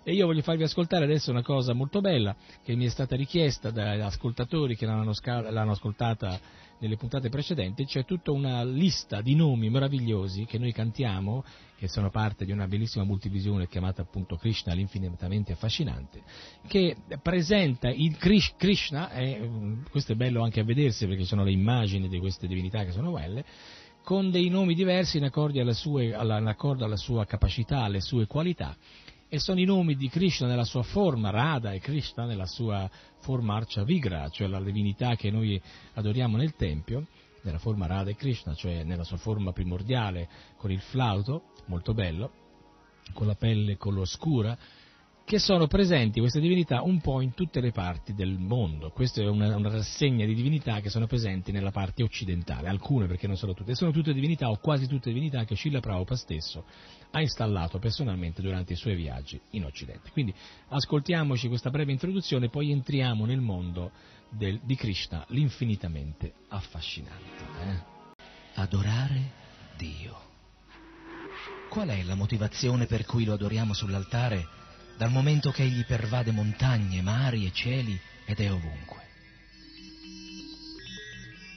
E io voglio farvi ascoltare adesso una cosa molto bella che mi è stata richiesta dagli ascoltatori che l'hanno, l'hanno ascoltata nelle puntate precedenti, c'è tutta una lista di nomi meravigliosi che noi cantiamo, che sono parte di una bellissima multivisione chiamata appunto Krishna, l'infinitamente affascinante, che presenta il Krishna, e questo è bello anche a vedersi perché sono le immagini di queste divinità che sono belle, con dei nomi diversi in accordo alla accordo alla sua capacità, alle sue qualità e sono i nomi di Krishna nella sua forma, Radha e Krishna nella sua forma Archa Vigra, cioè la divinità che noi adoriamo nel Tempio, nella forma Radha e Krishna, cioè nella sua forma primordiale con il flauto, molto bello, con la pelle color scura, che sono presenti queste divinità un po' in tutte le parti del mondo. Questa è una, una, rassegna di divinità che sono presenti nella parte occidentale, alcune perché non sono tutte, sono tutte divinità o quasi tutte divinità che Srila Prabhupada stesso ha installato personalmente durante i suoi viaggi in Occidente. Quindi ascoltiamoci questa breve introduzione, poi entriamo nel mondo del, di Krishna, l'infinitamente affascinante. Eh? Adorare Dio. Qual è la motivazione per cui lo adoriamo sull'altare? dal momento che egli pervade montagne, mari e cieli ed è ovunque.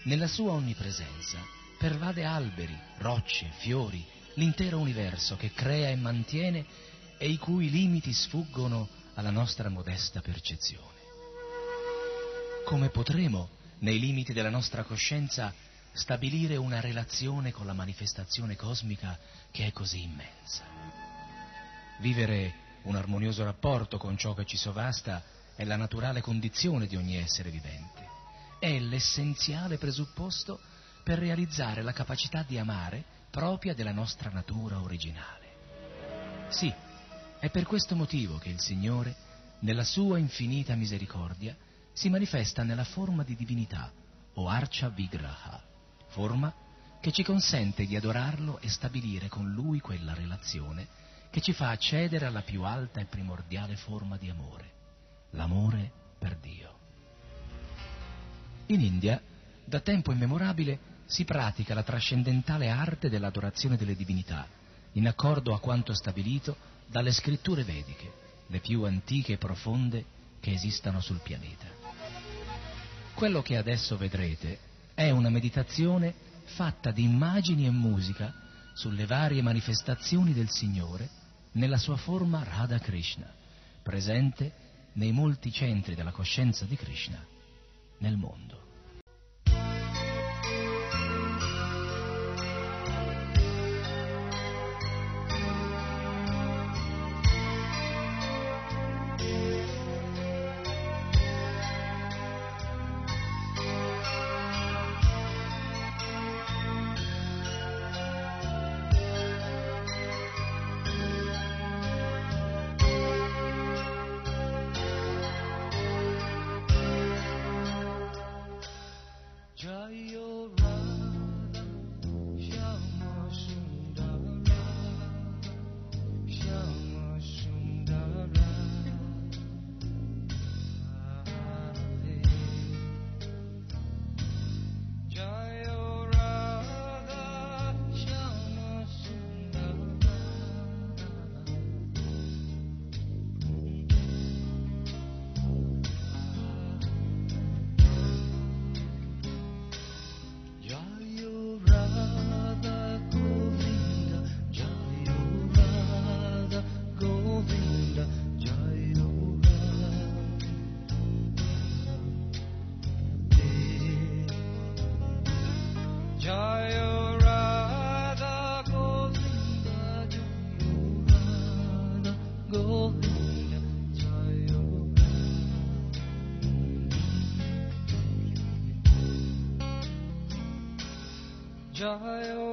Nella sua onnipresenza pervade alberi, rocce, fiori, l'intero universo che crea e mantiene e i cui limiti sfuggono alla nostra modesta percezione. Come potremo, nei limiti della nostra coscienza, stabilire una relazione con la manifestazione cosmica che è così immensa? Vivere un armonioso rapporto con ciò che ci sovasta è la naturale condizione di ogni essere vivente. È l'essenziale presupposto per realizzare la capacità di amare propria della nostra natura originale. Sì, è per questo motivo che il Signore, nella sua infinita misericordia, si manifesta nella forma di divinità, o Archa Vigraha, forma che ci consente di adorarlo e stabilire con lui quella relazione che ci fa accedere alla più alta e primordiale forma di amore, l'amore per Dio. In India, da tempo immemorabile, si pratica la trascendentale arte dell'adorazione delle divinità, in accordo a quanto stabilito dalle scritture vediche, le più antiche e profonde che esistano sul pianeta. Quello che adesso vedrete è una meditazione fatta di immagini e musica sulle varie manifestazioni del Signore nella sua forma Radha Krishna, presente nei molti centri della coscienza di Krishna nel mondo. जयो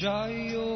Jai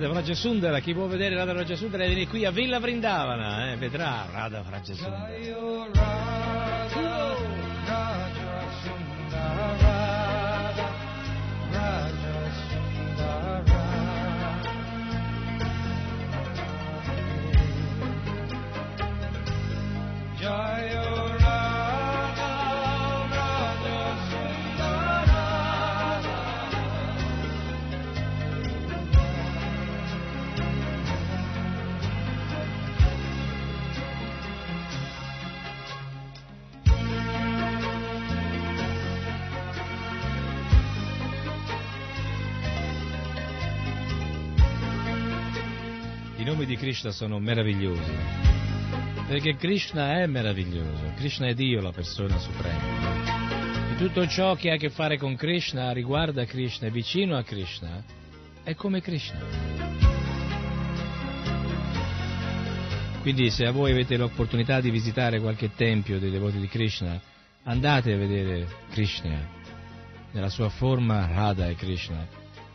Radha Vrajasundara, chi può vedere Radha Vrajasundara viene qui a Villa Vrindavana, eh, vedrà Radha Vrajasundara. Krishna sono meravigliosi, perché Krishna è meraviglioso, Krishna è Dio, la persona suprema. E tutto ciò che ha a che fare con Krishna, riguarda Krishna, è vicino a Krishna, è come Krishna. Quindi se a voi avete l'opportunità di visitare qualche tempio dei devoti di Krishna, andate a vedere Krishna nella sua forma Radha e Krishna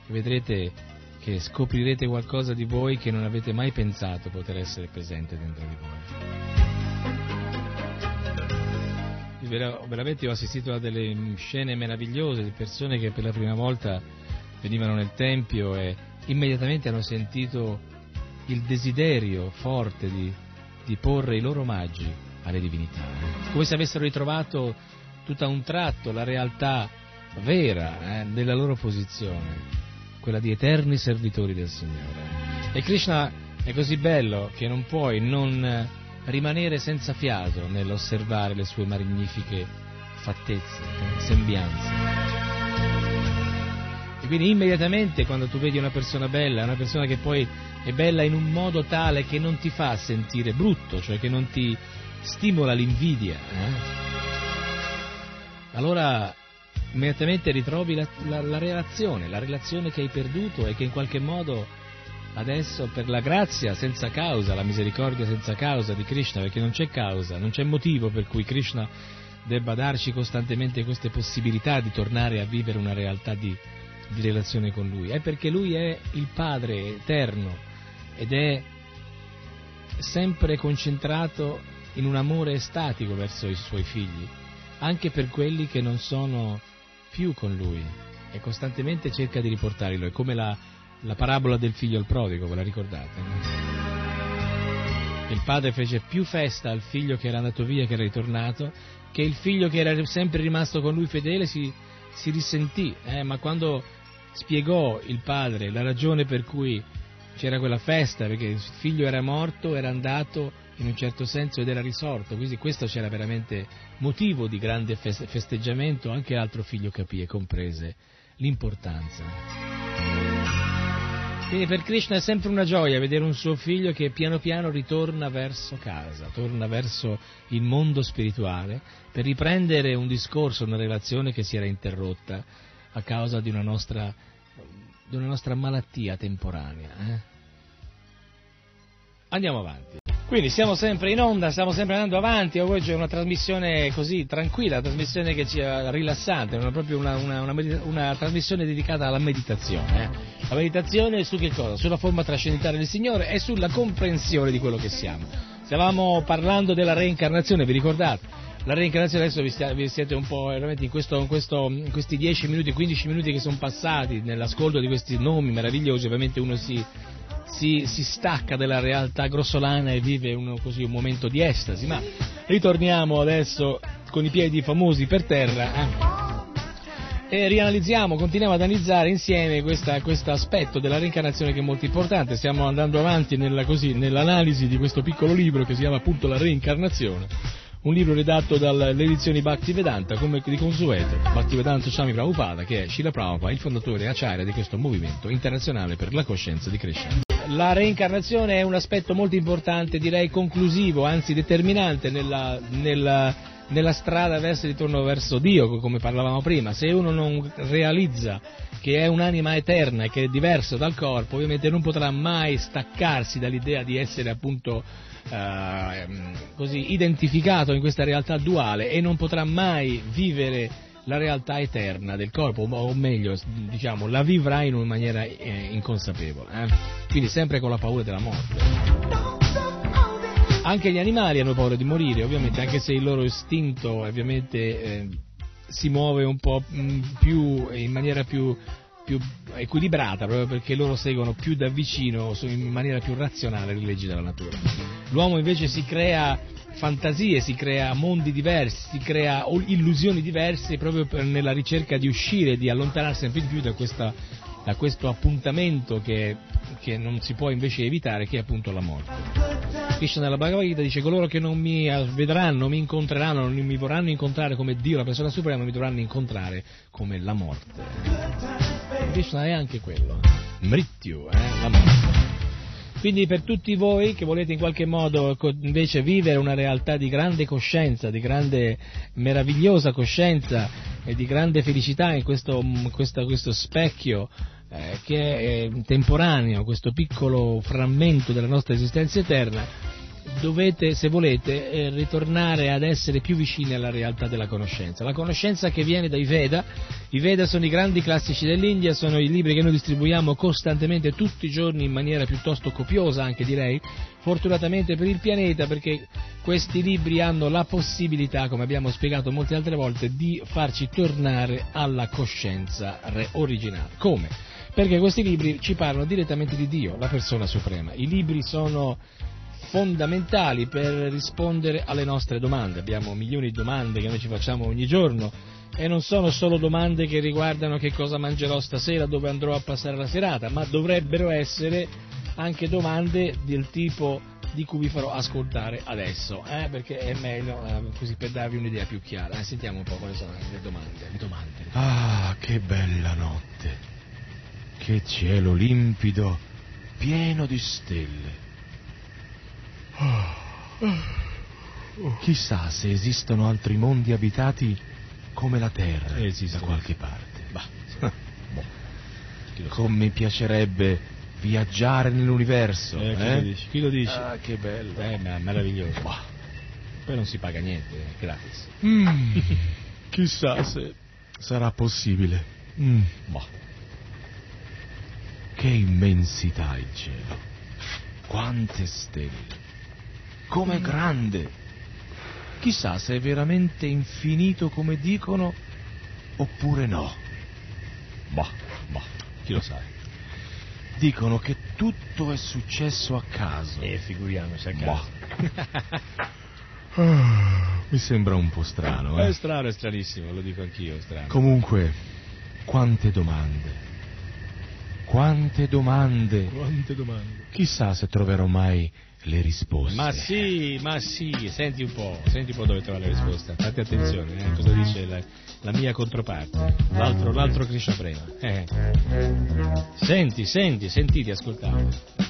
vedrete che scoprirete qualcosa di voi che non avete mai pensato poter essere presente dentro di voi. Vera- Veramente ho assistito a delle scene meravigliose di persone che per la prima volta venivano nel Tempio e immediatamente hanno sentito il desiderio forte di, di porre i loro omaggi alle divinità, come se avessero ritrovato tutto a un tratto la realtà vera eh, della loro posizione, quella di eterni servitori del Signore. E Krishna è così bello che non puoi non eh, rimanere senza fiato nell'osservare le sue magnifiche fattezze, sembianze. E quindi immediatamente quando tu vedi una persona bella, una persona che poi è bella in un modo tale che non ti fa sentire brutto, cioè che non ti stimola l'invidia, eh? allora immediatamente ritrovi la, la- la relazione, la relazione che hai perduto e che in qualche modo adesso per la grazia senza causa, la misericordia senza causa di Krishna, perché non c'è causa, non c'è motivo per cui Krishna debba darci costantemente queste possibilità di tornare a vivere una realtà di, di relazione con Lui, è perché Lui è il Padre eterno ed è sempre concentrato in un amore estatico verso i suoi figli, anche per quelli che non sono più con Lui e costantemente cerca di riportarli. È come la, la parabola del figlio al prodigo, ve la ricordate? Il padre fece più festa al figlio che era andato via, che era ritornato, che il figlio che era sempre rimasto con lui fedele si, si risentì, eh, ma quando spiegò il padre la ragione per cui c'era quella festa, perché il figlio era morto, era andato in un certo senso ed era risorto, quindi questo c'era veramente motivo di grande feste- festeggiamento, anche l'altro figlio capì e comprese l'importanza. Quindi per Krishna è sempre una gioia vedere un suo figlio che piano piano ritorna verso casa, torna verso il mondo spirituale per riprendere un discorso, una relazione che si era interrotta a causa di una nostra, di una nostra malattia temporanea. eh. Andiamo avanti. Quindi siamo sempre in onda, stiamo sempre andando avanti, oggi è una trasmissione così tranquilla, una trasmissione che ci è rilassante, una, proprio una, una- una trasmissione dedicata alla meditazione. eh. La meditazione su che cosa? Sulla forma trascendentale del Signore e sulla comprensione di quello che siamo. Stavamo parlando della reincarnazione, vi ricordate? La reincarnazione adesso vi, stia- vi siete un po' in, questo- in questo- in questi 10 minuti, 15 minuti che sono passati nell'ascolto di questi nomi meravigliosi, ovviamente uno si, si, si stacca dalla realtà grossolana e vive uno- così un momento di estasi, ma ritorniamo adesso con i piedi famosi per terra eh, e rianalizziamo, continuiamo ad analizzare insieme questo aspetto della reincarnazione che è molto importante, stiamo andando avanti nella- così, nell'analisi di questo piccolo libro che si chiama appunto La reincarnazione, un libro redatto dalle edizioni Bhaktivedanta come di consueto, Bhaktivedanta Swami Prabhupada che è Srila Prabhupada, il fondatore acciaria di questo movimento internazionale per la coscienza di Krishna. La reincarnazione è un aspetto molto importante, direi conclusivo, anzi determinante nella, nella- nella strada verso il ritorno verso Dio, come parlavamo prima. Se uno non realizza che è un'anima eterna e che è diverso dal corpo, ovviamente non potrà mai staccarsi dall'idea di essere appunto eh, così identificato in questa realtà duale e non potrà mai vivere la realtà eterna del corpo, o meglio, diciamo, la vivrai in una maniera eh, inconsapevole, eh? quindi sempre con la paura della morte. Anche gli animali hanno paura di morire, ovviamente, anche se il loro istinto ovviamente eh, si muove un po' mh, più in maniera più, più equilibrata, proprio perché loro seguono più da vicino, in maniera più razionale le leggi della natura. L'uomo invece si crea fantasie, si crea mondi diversi, si crea illusioni diverse proprio nella ricerca di uscire, di allontanarsi sempre di più da, questa- da questo appuntamento che, che non si può invece evitare, che è appunto la morte. Krishna nella Bhagavad Gita dice coloro che non mi vedranno, mi incontreranno, non mi vorranno incontrare come Dio, la persona suprema, mi dovranno incontrare come la morte. Krishna è anche quello, Mrityu, eh, la morte. Quindi per tutti voi che volete in qualche modo invece vivere una realtà di grande coscienza, di grande meravigliosa coscienza e di grande felicità in questo, mm, questa- questo specchio eh, che è eh, temporaneo, questo piccolo frammento della nostra esistenza eterna, dovete, se volete, eh, ritornare ad essere più vicini alla realtà della conoscenza. La conoscenza che viene dai Veda, i Veda sono i grandi classici dell'India, sono i libri che noi distribuiamo costantemente tutti i giorni in maniera piuttosto copiosa, anche direi, fortunatamente per il pianeta, perché questi libri hanno la possibilità, come abbiamo spiegato molte altre volte, di farci tornare alla coscienza originale. Come? Perché questi libri ci parlano direttamente di Dio, la persona suprema. I libri sono fondamentali per rispondere alle nostre domande. Abbiamo milioni di domande che noi ci facciamo ogni giorno e non sono solo domande che riguardano che cosa mangerò stasera, dove andrò a passare la serata, ma dovrebbero essere anche domande del tipo di cui vi farò ascoltare adesso, eh, perché è meglio eh, così per darvi un'idea più chiara. Eh, sentiamo un po' quali sono le domande. Le domande. Ah, che bella notte. Che cielo limpido, pieno di stelle. Chissà se esistono altri mondi abitati come la Terra Esistono. da qualche parte. Bah, Boh. Come mi piacerebbe viaggiare nell'universo. Eh, chi eh? lo dice? Chi lo dice? Ah, che bello. Eh, ma meraviglioso. Poi non si paga niente, è gratis. Mm, chissà se sarà possibile. Mm. Boh. Che immensità il cielo. Quante stelle. Com'è grande. Chissà se è veramente infinito come dicono oppure no. Boh, boh, chi lo sa? Dicono che tutto è successo a caso. E figuriamoci a Boh. caso. Ah, Mi sembra un po' strano, È eh. strano, è stranissimo, lo dico anch'io, strano. Comunque, quante domande. Quante domande. Quante domande? Chissà se troverò mai le risposte. Ma sì, ma sì, senti un po', senti un po' dove trovare la risposta. Fate attenzione, eh, cosa dice la, la mia controparte, l'altro, l'altro Krishna Prema. Eh. Senti, senti, sentite, ascoltate.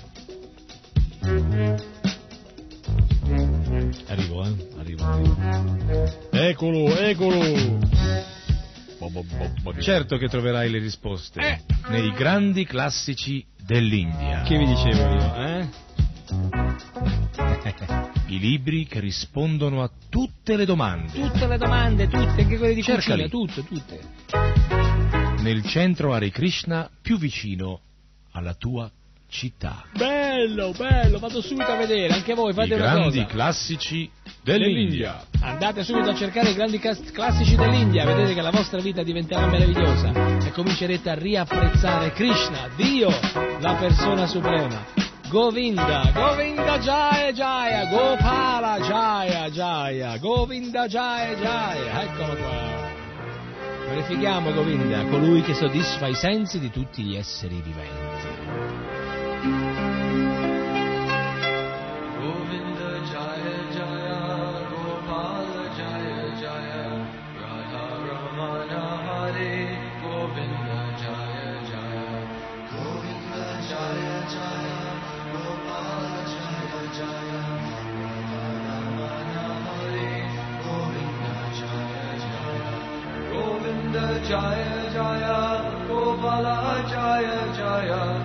Arrivo, eh, arrivo. arrivo. Eccolo, eccolo. Certo che troverai le risposte Eh. nei grandi classici dell'India. Che vi dicevo io, eh? I libri che rispondono a tutte le domande. Tutte le domande, tutte, anche quelle di Cercali. cucina, tutte, tutte. Nel centro Hare Krishna più vicino alla tua città. Bello, bello, vado subito a vedere, anche voi fate I una grandi cosa. classici dell'India. Andate subito a cercare i grandi classici dell'India, vedete che la vostra vita diventerà meravigliosa e comincerete a riapprezzare Krishna, Dio, la persona suprema. Govinda, Govinda Jaya Jaya, Gopala Jaya Jaya, Govinda Jaya Jaya, eccolo qua. Verifichiamo Govinda, colui che soddisfa i sensi di tutti gli esseri viventi. Jaya Jaya Gopala Jaya Jaya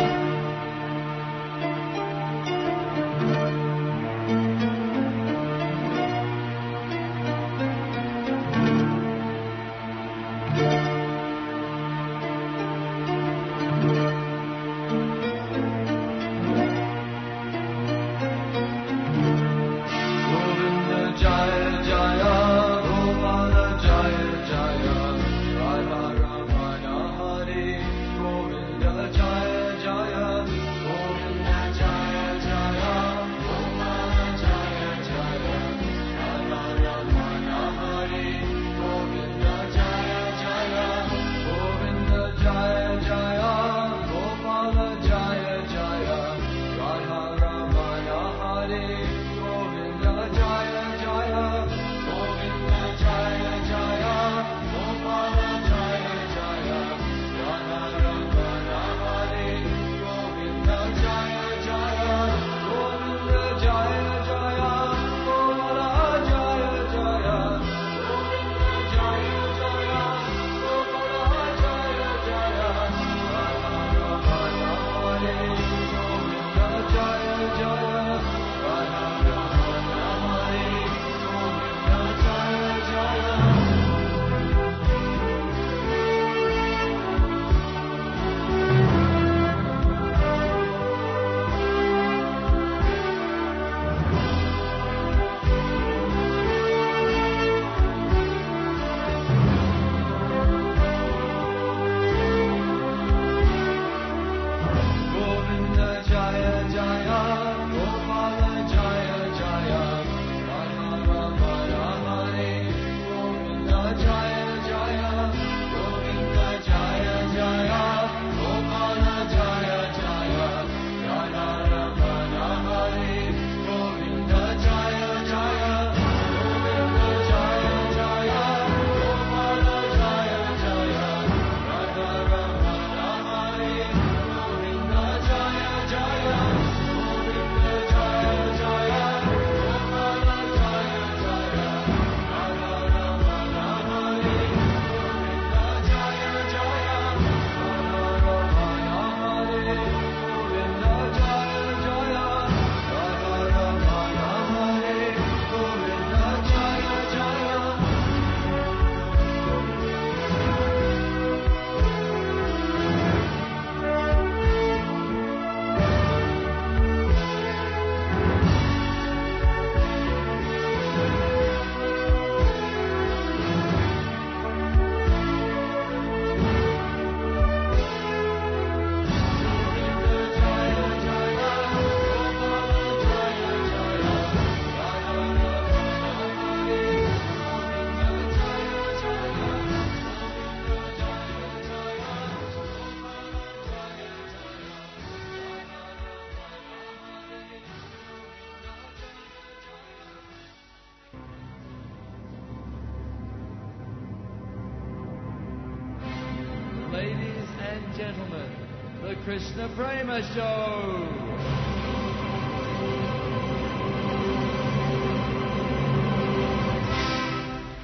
Krishna Prema Show.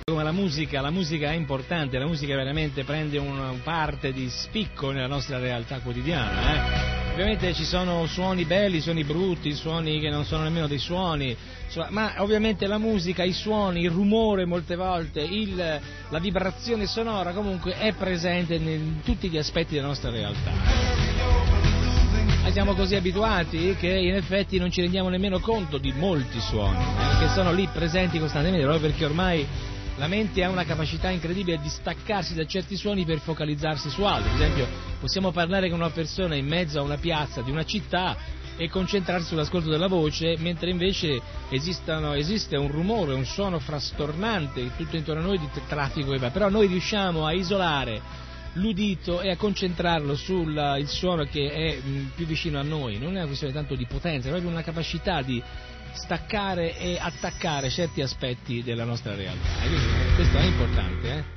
Come la musica, la musica è importante, la musica veramente prende una parte di spicco nella nostra realtà quotidiana. eh. Ovviamente ci sono suoni belli, suoni brutti, suoni che non sono nemmeno dei suoni, su- ma ovviamente la musica, i suoni, il rumore molte volte, il- la vibrazione sonora comunque è presente in tutti gli aspetti della nostra realtà. Siamo così abituati che in effetti non ci rendiamo nemmeno conto di molti suoni, eh, che sono lì presenti costantemente, proprio perché ormai la mente ha una capacità incredibile di staccarsi da certi suoni per focalizzarsi su altri. Ad esempio, possiamo parlare con una persona in mezzo a una piazza di una città e concentrarsi sull'ascolto della voce, mentre invece esistano- esiste un rumore, un suono frastornante tutto intorno a noi di traffico e va. Però noi riusciamo a isolare l'udito e a concentrarlo sul il suono che è mh, più vicino a noi. Non è una questione tanto di potenza, è proprio una capacità di staccare e attaccare certi aspetti della nostra realtà. E questo è importante, eh?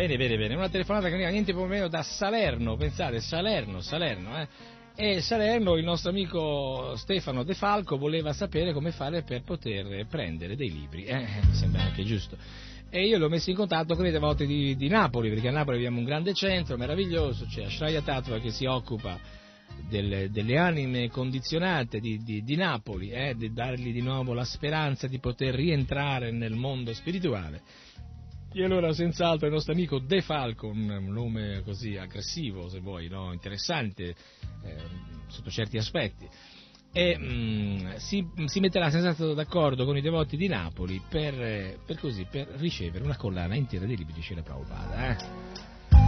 Bene, bene, bene. Una telefonata che arriva niente po' meno da Salerno, pensate, Salerno, Salerno, eh. E Salerno, il nostro amico Stefano De Falco voleva sapere come fare per poter prendere dei libri. Eh, mi sembra anche giusto. E io l'ho messo in contatto con i devoti di, di Napoli, perché a Napoli abbiamo un grande centro meraviglioso, c'è Ashraya Tattva che si occupa delle, delle anime condizionate di, di, di Napoli, eh, di dargli di nuovo la speranza di poter rientrare nel mondo spirituale. E allora senz'altro il nostro amico De Falco, un, nome così aggressivo se vuoi, no? interessante eh, sotto certi aspetti, e mm, si, si, metterà senz'altro d'accordo con i devoti di Napoli per, eh, per, così, per ricevere una collana intera dei libri di Cile Prabhupada. Eh?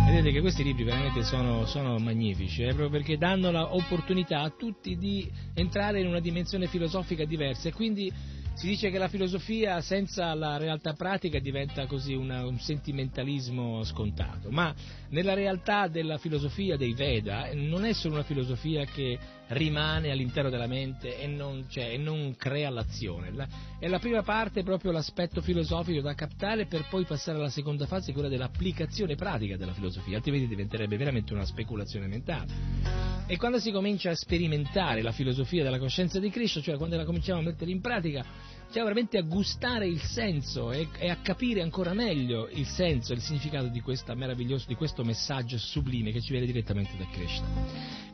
Vedete che questi libri veramente sono, sono magnifici, eh, proprio perché danno l'opportunità a tutti di entrare in una dimensione filosofica diversa e quindi si dice che la filosofia senza la realtà pratica diventa così una, un sentimentalismo scontato, ma nella realtà della filosofia dei Veda non è solo una filosofia che rimane all'interno della mente e non, cioè, e non crea l'azione. La, è la prima parte proprio l'aspetto filosofico da captare per poi passare alla seconda fase, quella dell'applicazione pratica della filosofia, altrimenti diventerebbe veramente una speculazione mentale. E quando si comincia a sperimentare la filosofia della coscienza di Cristo, cioè quando la cominciamo a mettere in pratica, cioè veramente a gustare il senso e, e, a capire ancora meglio il senso e il significato di, di questo messaggio sublime che ci viene direttamente da Krishna.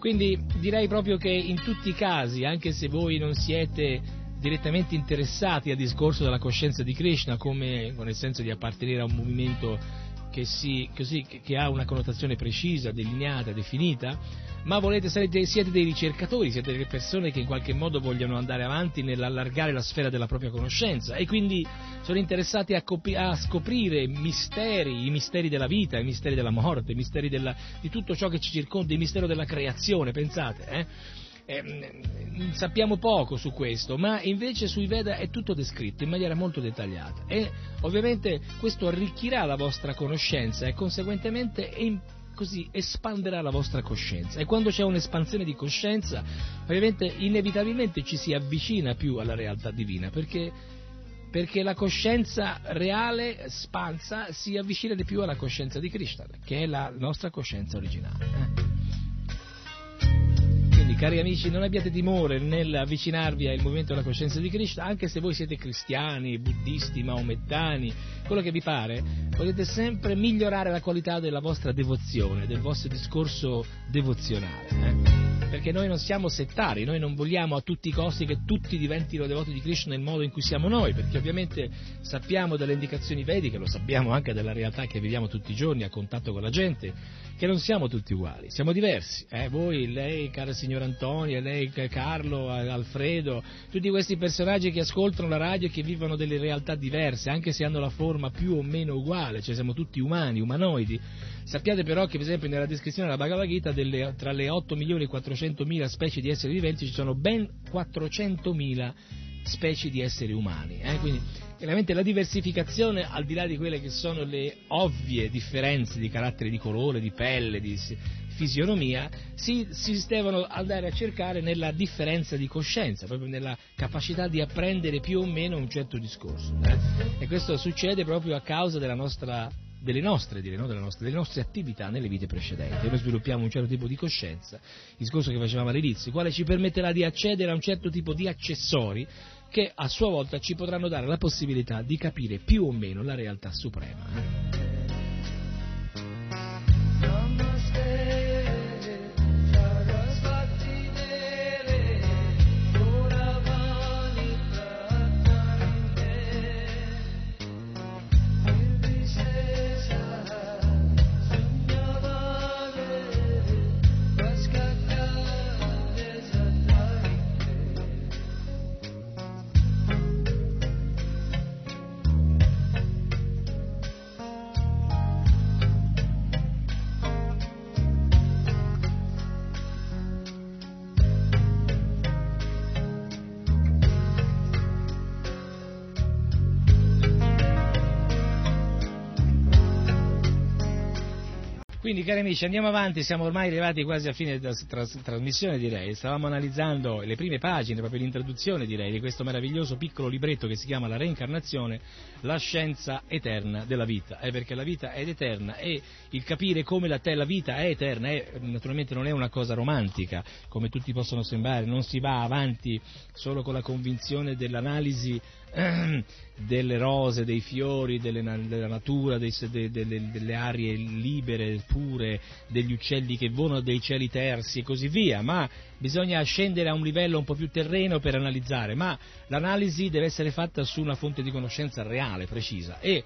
Quindi direi proprio che in tutti i casi, anche se voi non siete direttamente interessati al discorso della coscienza di Krishna, come nel senso di appartenere a un movimento che, si, così, che ha una connotazione precisa, delineata, definita, ma volete, siete, siete dei ricercatori, siete delle persone che in qualche modo vogliono andare avanti nell'allargare la sfera della propria conoscenza e quindi sono interessati a, copi- a scoprire misteri, i misteri della vita, i misteri della morte, i misteri della, di tutto ciò che ci circonda, il mistero della creazione, pensate, eh? Eh, sappiamo poco su questo, ma invece sui Veda è tutto descritto in maniera molto dettagliata e ovviamente questo arricchirà la vostra conoscenza e conseguentemente così espanderà la vostra coscienza e quando c'è un'espansione di coscienza ovviamente inevitabilmente ci si avvicina più alla realtà divina perché, perché la coscienza reale spansa si avvicina di più alla coscienza di Krishna che è la nostra coscienza originale. Cari amici, non abbiate timore nell'avvicinarvi al movimento della coscienza di Krishna, anche se voi siete cristiani, buddisti, maomettani, quello che vi pare, potete sempre migliorare la qualità della vostra devozione, del vostro discorso devozionale. Eh? Perché noi non siamo settari, noi non vogliamo a tutti i costi che tutti diventino devoti di Krishna nel modo in cui siamo noi, perché ovviamente sappiamo delle indicazioni vediche, lo sappiamo anche della realtà che viviamo tutti i giorni a contatto con la gente, che non siamo tutti uguali, siamo diversi. Eh? Voi, lei, cara signora Antonia, lei, Carlo, Alfredo, tutti questi personaggi che ascoltano la radio e che vivono delle realtà diverse, anche se hanno la forma più o meno uguale, cioè siamo tutti umani, umanoidi. Sappiate però che, per esempio, nella descrizione della Bhagavad Gita, delle, tra le 8 milioni e 400 mila specie di esseri viventi ci sono ben 400 mila specie di esseri umani. Eh? Quindi, chiaramente la diversificazione, al di là di quelle che sono le ovvie differenze di carattere di colore, di pelle, di fisionomia, si, si devono andare a cercare nella differenza di coscienza, proprio nella capacità di apprendere più o meno un certo discorso. Eh? E questo succede proprio a causa della nostra delle nostre, dire, no? delle, nostre, delle nostre, attività nelle vite precedenti. Noi sviluppiamo un certo tipo di coscienza, il discorso che facevamo all'inizio, il quale ci permetterà di accedere a un certo tipo di accessori che a sua volta ci potranno dare la possibilità di capire più o meno la realtà suprema. Cari amici, andiamo avanti, siamo ormai arrivati quasi a fine della tras- trasmissione, direi. Stavamo analizzando le prime pagine, proprio l'introduzione, direi, di questo meraviglioso piccolo libretto che si chiama La reincarnazione, la scienza eterna della vita. Eh, perché la vita è eterna e il capire come la, te- la vita è eterna è, naturalmente non è una cosa romantica, come tutti possono sembrare, non si va avanti solo con la convinzione dell'analisi delle rose, dei fiori, delle della natura, dei- de- delle, delle arie libere, pure, degli uccelli che volano, dei cieli tersi e così via, ma bisogna scendere a un livello un po' più terreno per analizzare, ma l'analisi deve essere fatta su una fonte di conoscenza reale, precisa. E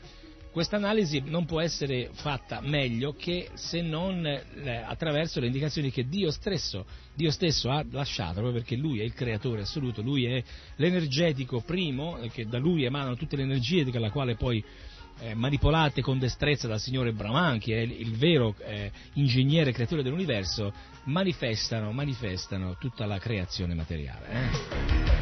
questa analisi non può essere fatta meglio che se non eh, attraverso le indicazioni che Dio stesso, Dio stesso ha lasciato, proprio perché Lui è il creatore assoluto, Lui è l'energetico primo, eh, che da Lui emanano tutte le energie con la quale poi eh, manipolate con destrezza dal signore Brahman, che è il, il vero eh, ingegnere creatore dell'universo, manifestano, manifestano tutta la creazione materiale. eh.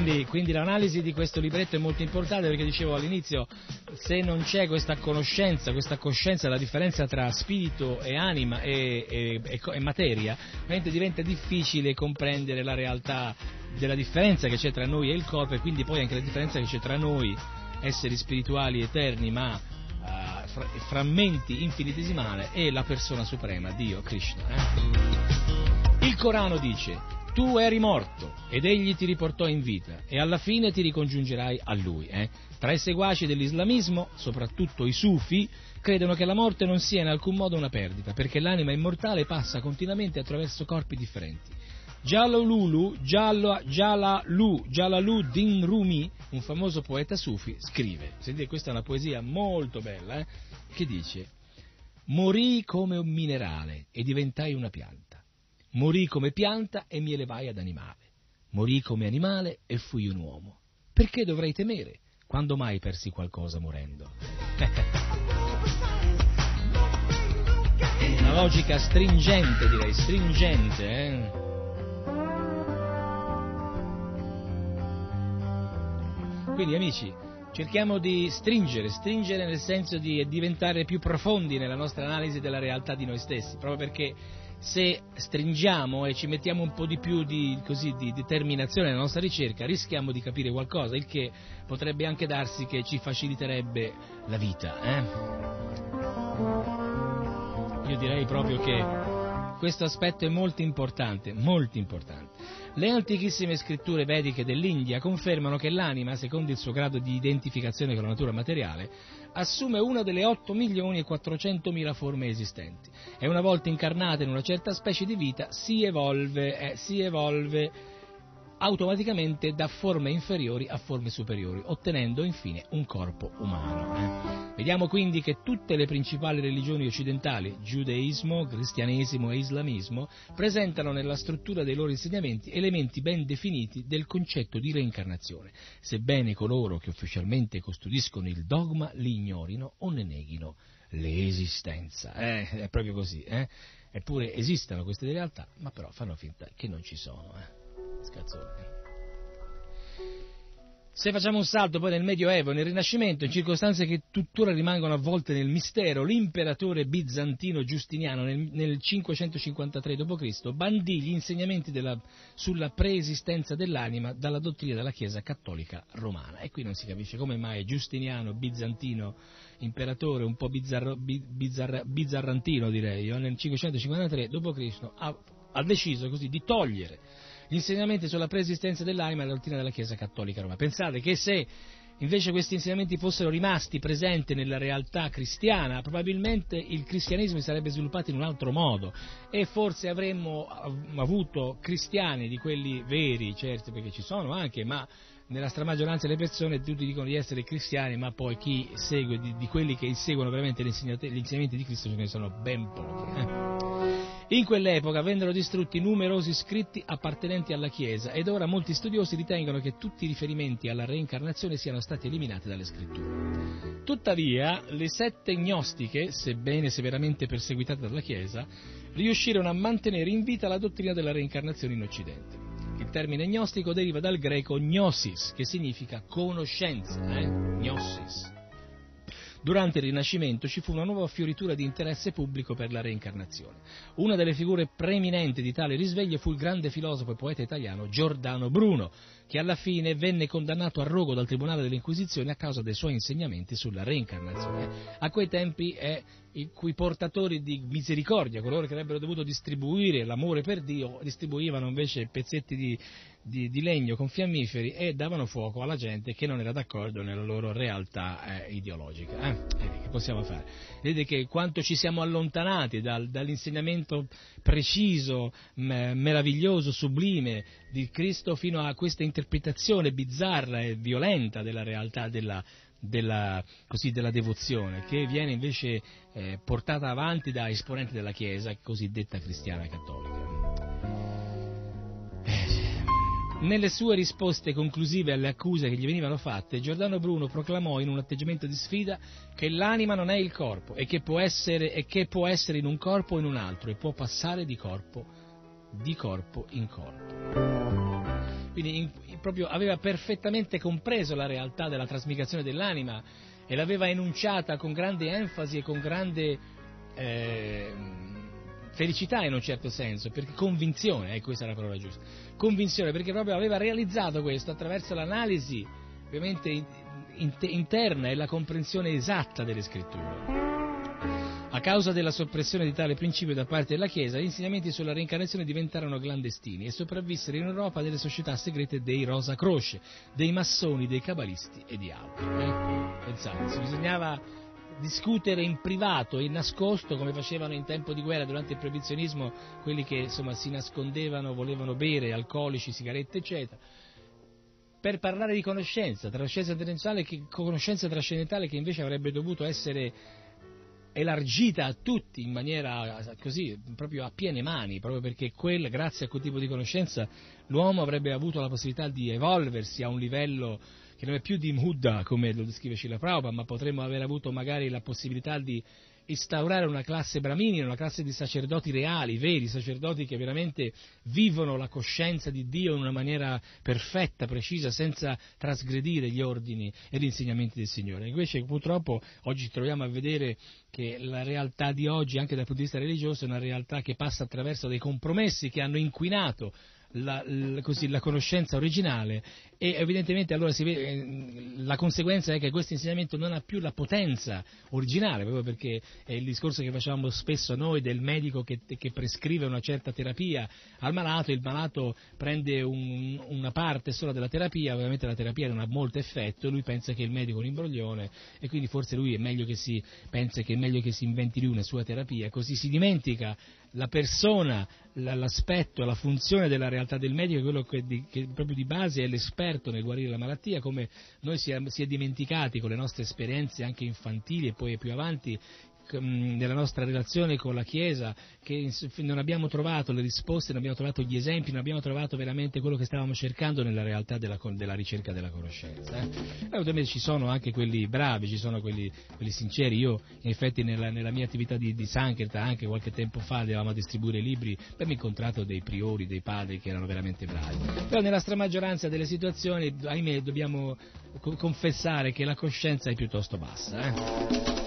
Quindi, quindi l'analisi di questo libretto è molto importante perché dicevo all'inizio, se non c'è questa conoscenza, questa coscienza, la differenza tra spirito e anima e, e- e e materia, veramente diventa difficile comprendere la realtà della differenza che c'è tra noi e il corpo e quindi poi anche la differenza che c'è tra noi, esseri spirituali eterni ma eh, fra- frammenti infinitesimali, e la persona suprema, Dio, Krishna. eh. Il Corano dice tu eri morto ed egli ti riportò in vita e alla fine ti ricongiungerai a lui. eh. Tra i seguaci dell'islamismo, soprattutto i sufi, credono che la morte non sia in alcun modo una perdita, perché l'anima immortale passa continuamente attraverso corpi differenti. Jalalulu, Jala- Jalalu, Jalaluddin Rumi, un famoso poeta sufi, scrive, sentite questa è una poesia molto bella, eh, che dice Morì come un minerale e diventai una pianta. Morì come pianta e mi elevai ad animale. Morì come animale e fui un uomo. Perché dovrei temere? Quando mai persi qualcosa morendo? Una logica stringente, direi, stringente, eh? Quindi amici, cerchiamo di stringere, stringere nel senso di diventare più profondi nella nostra analisi della realtà di noi stessi, proprio perché se stringiamo e ci mettiamo un po' di più di, così, di determinazione nella nostra ricerca, rischiamo di capire qualcosa, il che potrebbe anche darsi che ci faciliterebbe la vita. eh? Io direi proprio che questo aspetto è molto importante, molto importante. Le antichissime scritture vediche dell'India confermano che l'anima, secondo il suo grado di identificazione con la natura materiale, assume una delle 8 milioni e 400 mila forme esistenti. E una volta incarnata in una certa specie di vita si evolve, eh, si evolve automaticamente da forme inferiori a forme superiori, ottenendo infine un corpo umano. eh. Vediamo quindi che tutte le principali religioni occidentali, giudaismo, cristianesimo e islamismo, presentano nella struttura dei loro insegnamenti elementi ben definiti del concetto di reincarnazione, sebbene coloro che ufficialmente custodiscono il dogma li ignorino o ne neghino l'esistenza. Eh, è proprio così, eh? Eppure esistono queste realtà, ma però fanno finta che non ci sono. Eh? Scazzoni. Se facciamo un salto poi nel Medioevo, nel Rinascimento, in circostanze che tuttora rimangono avvolte nel mistero, l'imperatore bizantino Giustiniano nel, nel 553 d.C. bandì gli insegnamenti della- sulla preesistenza dell'anima dalla dottrina della Chiesa cattolica romana. E qui non si capisce come mai Giustiniano, bizantino, imperatore un po' bizzarro- bi- bizzarra- bizzarrantino direi, nel 553 d.C. ha, ha deciso così di togliere gli insegnamenti sulla preesistenza dell'anima dalla dottrina della Chiesa cattolica romana. Pensate che se invece questi insegnamenti fossero rimasti presenti nella realtà cristiana, probabilmente il cristianesimo si sarebbe sviluppato in un altro modo e forse avremmo av- avuto cristiani di quelli veri, certo perché ci sono anche, ma nella stramaggioranza delle persone tutti dicono di essere cristiani, ma poi chi segue, di, di quelli che seguono veramente gli insegnamenti di Cristo ce ne sono ben pochi. eh. In quell'epoca vennero distrutti numerosi scritti appartenenti alla Chiesa ed ora molti studiosi ritengono che tutti i riferimenti alla reincarnazione siano stati eliminati dalle scritture. Tuttavia, le sette gnostiche, sebbene severamente perseguitate dalla Chiesa, riuscirono a mantenere in vita la dottrina della reincarnazione in Occidente. Il termine gnostico deriva dal greco gnosis, che significa conoscenza, eh? gnosis. durante il Rinascimento ci fu una nuova fioritura di interesse pubblico per la reincarnazione. Una delle figure preeminenti di tale risveglio fu il grande filosofo e poeta italiano Giordano Bruno, che alla fine venne condannato a rogo dal Tribunale dell'Inquisizione a causa dei suoi insegnamenti sulla reincarnazione. A quei tempi è i cui portatori di misericordia, coloro che avrebbero dovuto distribuire l'amore per Dio, distribuivano invece pezzetti di, di, di legno con fiammiferi e davano fuoco alla gente che non era d'accordo nella loro realtà eh, ideologica. Eh? Che possiamo fare? Vedete che quanto ci siamo allontanati dal, dall'insegnamento preciso, meraviglioso, sublime di Cristo fino a questa interpretazione bizzarra e violenta della realtà della, della, così, della devozione, che viene invece eh, portata avanti da esponenti della Chiesa cosiddetta cristiana cattolica. Nelle sue risposte conclusive alle accuse che gli venivano fatte, Giordano Bruno proclamò in un atteggiamento di sfida che l'anima non è il corpo e che può essere, e che può essere in un corpo o in un altro e può passare di corpo, di corpo in corpo. Quindi in, proprio aveva perfettamente compreso la realtà della trasmigrazione dell'anima e l'aveva enunciata con grande enfasi e con grande eh, felicità in un certo senso, perché convinzione, ecco questa è la parola giusta, convinzione perché proprio aveva realizzato questo attraverso l'analisi ovviamente interna e la comprensione esatta delle scritture. A causa della soppressione di tale principio da parte della Chiesa, gli insegnamenti sulla reincarnazione diventarono clandestini e sopravvissero in Europa delle società segrete dei Rosa Croce, dei massoni, dei cabalisti e di altri. Eh? Pensate, bisognava discutere in privato e nascosto come facevano in tempo di guerra durante il proibizionismo quelli che insomma si nascondevano, volevano bere alcolici, sigarette eccetera per parlare di conoscenza, conoscenza trascendentale che, conoscenza trascendentale che invece avrebbe dovuto essere elargita a tutti in maniera così, proprio a piene mani, proprio perché quel, grazie a quel tipo di conoscenza l'uomo avrebbe avuto la possibilità di evolversi a un livello che non è più di Muddha, come lo descrive Scilla Prabhupada, ma potremmo aver avuto magari la possibilità di instaurare una classe brahmini, una classe di sacerdoti reali, veri, sacerdoti che veramente vivono la coscienza di Dio in una maniera perfetta, precisa, senza trasgredire gli ordini e gli insegnamenti del Signore. Invece purtroppo oggi ci troviamo a vedere che la realtà di oggi, anche dal punto di vista religioso, è una realtà che passa attraverso dei compromessi che hanno inquinato la, la, così, la, conoscenza originale e evidentemente allora vede, eh, la conseguenza è che questo insegnamento non ha più la potenza originale, proprio perché è il discorso che facciamo spesso noi del medico che, che prescrive una certa terapia al malato, il malato prende un, una parte sola della terapia, ovviamente la terapia non ha molto effetto, lui pensa che il medico è un imbroglione e quindi forse lui è meglio che si, pensa che è meglio che si inventi lui una sua terapia, così si dimentica la persona, l'aspetto, la funzione della realtà del medico, quello che, di, che proprio di base è l'esperto nel guarire la malattia, come noi si è, si è dimenticati con le nostre esperienze anche infantili e poi più avanti nella nostra relazione con la Chiesa, che non abbiamo trovato le risposte, non abbiamo trovato gli esempi, non abbiamo trovato veramente quello che stavamo cercando nella realtà della, della ricerca della conoscenza. Eh? Ovviamente ci sono anche quelli bravi, ci sono quelli, quelli sinceri. Io, in effetti, nella, nella mia attività di, di Sankirtan, anche qualche tempo fa, andavamo a distribuire libri, abbiamo incontrato dei priori, dei padri che erano veramente bravi. Però nella stramaggioranza delle situazioni, ahimè, dobbiamo confessare che la coscienza è piuttosto bassa. Eh?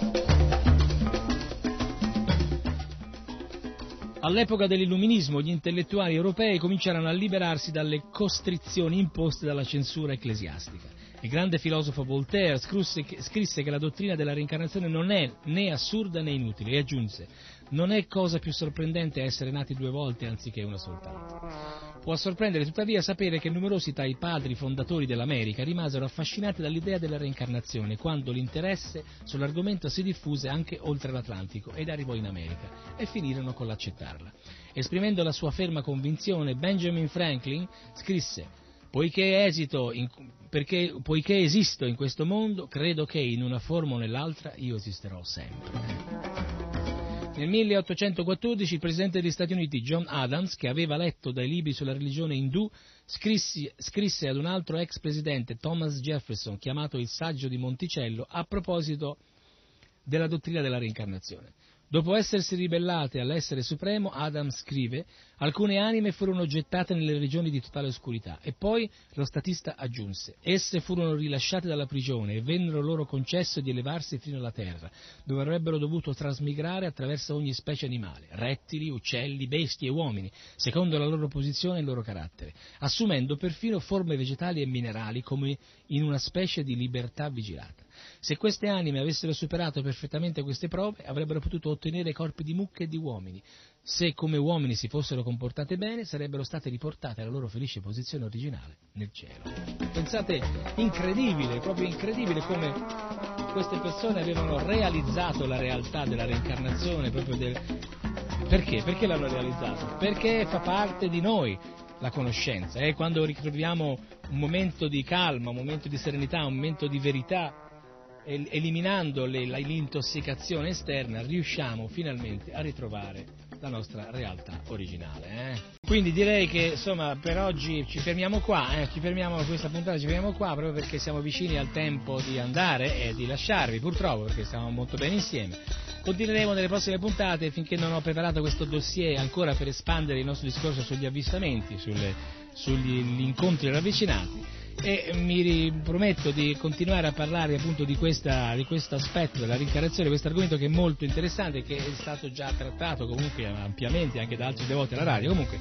All'epoca dell'illuminismo gli intellettuali europei cominciarono a liberarsi dalle costrizioni imposte dalla censura ecclesiastica. Il grande filosofo Voltaire scrisse che la dottrina della reincarnazione non è né assurda né inutile e aggiunse non è cosa più sorprendente essere nati due volte anziché una soltanto. Può sorprendere tuttavia sapere che numerosi tra i padri fondatori dell'America rimasero affascinati dall'idea della reincarnazione quando l'interesse sull'argomento si diffuse anche oltre l'Atlantico ed arrivò in America e finirono con l'accettarla. Esprimendo la sua ferma convinzione, Benjamin Franklin scrisse Poiché, in, perché, poiché esisto in questo mondo, credo che in una forma o nell'altra io esisterò sempre. Nel 1814 il Presidente degli Stati Uniti John Adams, che aveva letto dai libri sulla religione indù, scrisse, scrisse ad un altro ex presidente, Thomas Jefferson, chiamato il Saggio di Monticello, a proposito della dottrina della reincarnazione. Dopo essersi ribellate all'essere supremo, Adam scrive, alcune anime furono gettate nelle regioni di totale oscurità e poi lo statista aggiunse, esse furono rilasciate dalla prigione e vennero loro concesso di elevarsi fino alla terra, dove avrebbero dovuto trasmigrare attraverso ogni specie animale, rettili, uccelli, bestie e uomini, secondo la loro posizione e il loro carattere, assumendo perfino forme vegetali e minerali come in una specie di libertà vigilata. Se queste anime avessero superato perfettamente queste prove, avrebbero potuto ottenere corpi di mucche e di uomini. Se come uomini si fossero comportate bene, sarebbero state riportate alla loro felice posizione originale nel cielo. Pensate, incredibile, proprio incredibile come queste persone avevano realizzato la realtà della reincarnazione, proprio del... Perché? Perché l'hanno realizzato? Perché fa parte di noi la conoscenza. E quando ritroviamo un momento di calma, un momento di serenità, un momento di verità, eliminando l'intossicazione esterna, riusciamo finalmente a ritrovare la nostra realtà originale. eh. Quindi direi che insomma per oggi ci fermiamo qua, eh, ci fermiamo questa puntata, ci fermiamo qua proprio perché siamo vicini al tempo di andare e di lasciarvi, purtroppo perché stiamo molto bene insieme. Continueremo nelle prossime puntate finché non ho preparato questo dossier ancora per espandere il nostro discorso sugli avvistamenti, sulle- sugli incontri ravvicinati e mi prometto di continuare a parlare appunto di, questa, di questo aspetto della reincarnazione, questo argomento che è molto interessante che è stato già trattato comunque ampiamente anche da altri devoti alla radio. Comunque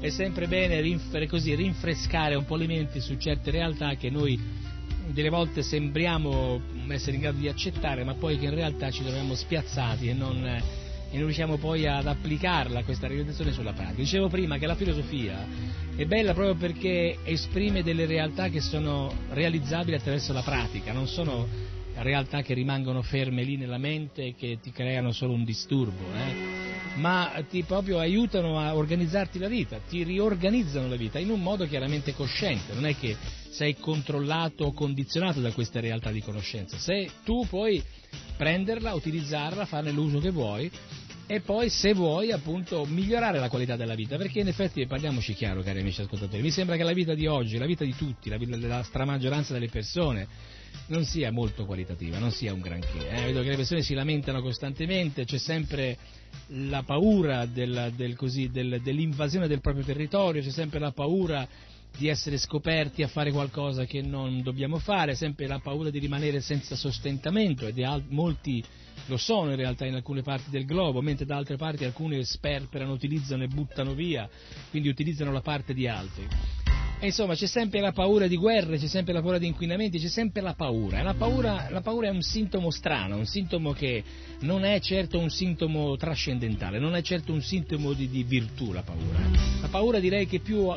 è sempre bene rinf- così, rinfrescare un po' le menti su certe realtà che noi delle volte sembriamo essere in grado di accettare, ma poi che in realtà ci troviamo spiazzati e non, e non riusciamo poi ad applicarla questa realizzazione sulla pratica. Dicevo prima che la filosofia è bella proprio perché esprime delle realtà che sono realizzabili attraverso la pratica, non sono realtà che rimangono ferme lì nella mente e che ti creano solo un disturbo, eh? ma ti proprio aiutano a organizzarti la vita, ti riorganizzano la vita in un modo chiaramente cosciente, non è che sei controllato o condizionato da queste realtà di conoscenza, se tu puoi prenderla, utilizzarla, farne l'uso che vuoi e poi se vuoi appunto migliorare la qualità della vita, perché in effetti parliamoci chiaro cari amici ascoltatori, mi sembra che la vita di oggi, la vita di tutti, la vita della stramaggioranza delle persone non sia molto qualitativa, non sia un granché. eh. Vedo che le persone si lamentano costantemente, c'è sempre la paura del- del così, del- dell'invasione del proprio territorio, c'è sempre la paura di essere scoperti a fare qualcosa che non dobbiamo fare, sempre la paura di rimanere senza sostentamento e di molti lo sono in realtà in alcune parti del globo, mentre da altre parti alcuni sperperano, utilizzano e buttano via, quindi utilizzano la parte di altri. E insomma c'è sempre la paura di guerre, c'è sempre la paura di inquinamenti, c'è sempre la paura. La paura, la paura è un sintomo strano, un sintomo che non è certo un sintomo trascendentale, non è certo un sintomo di, di virtù la paura. La paura direi che è più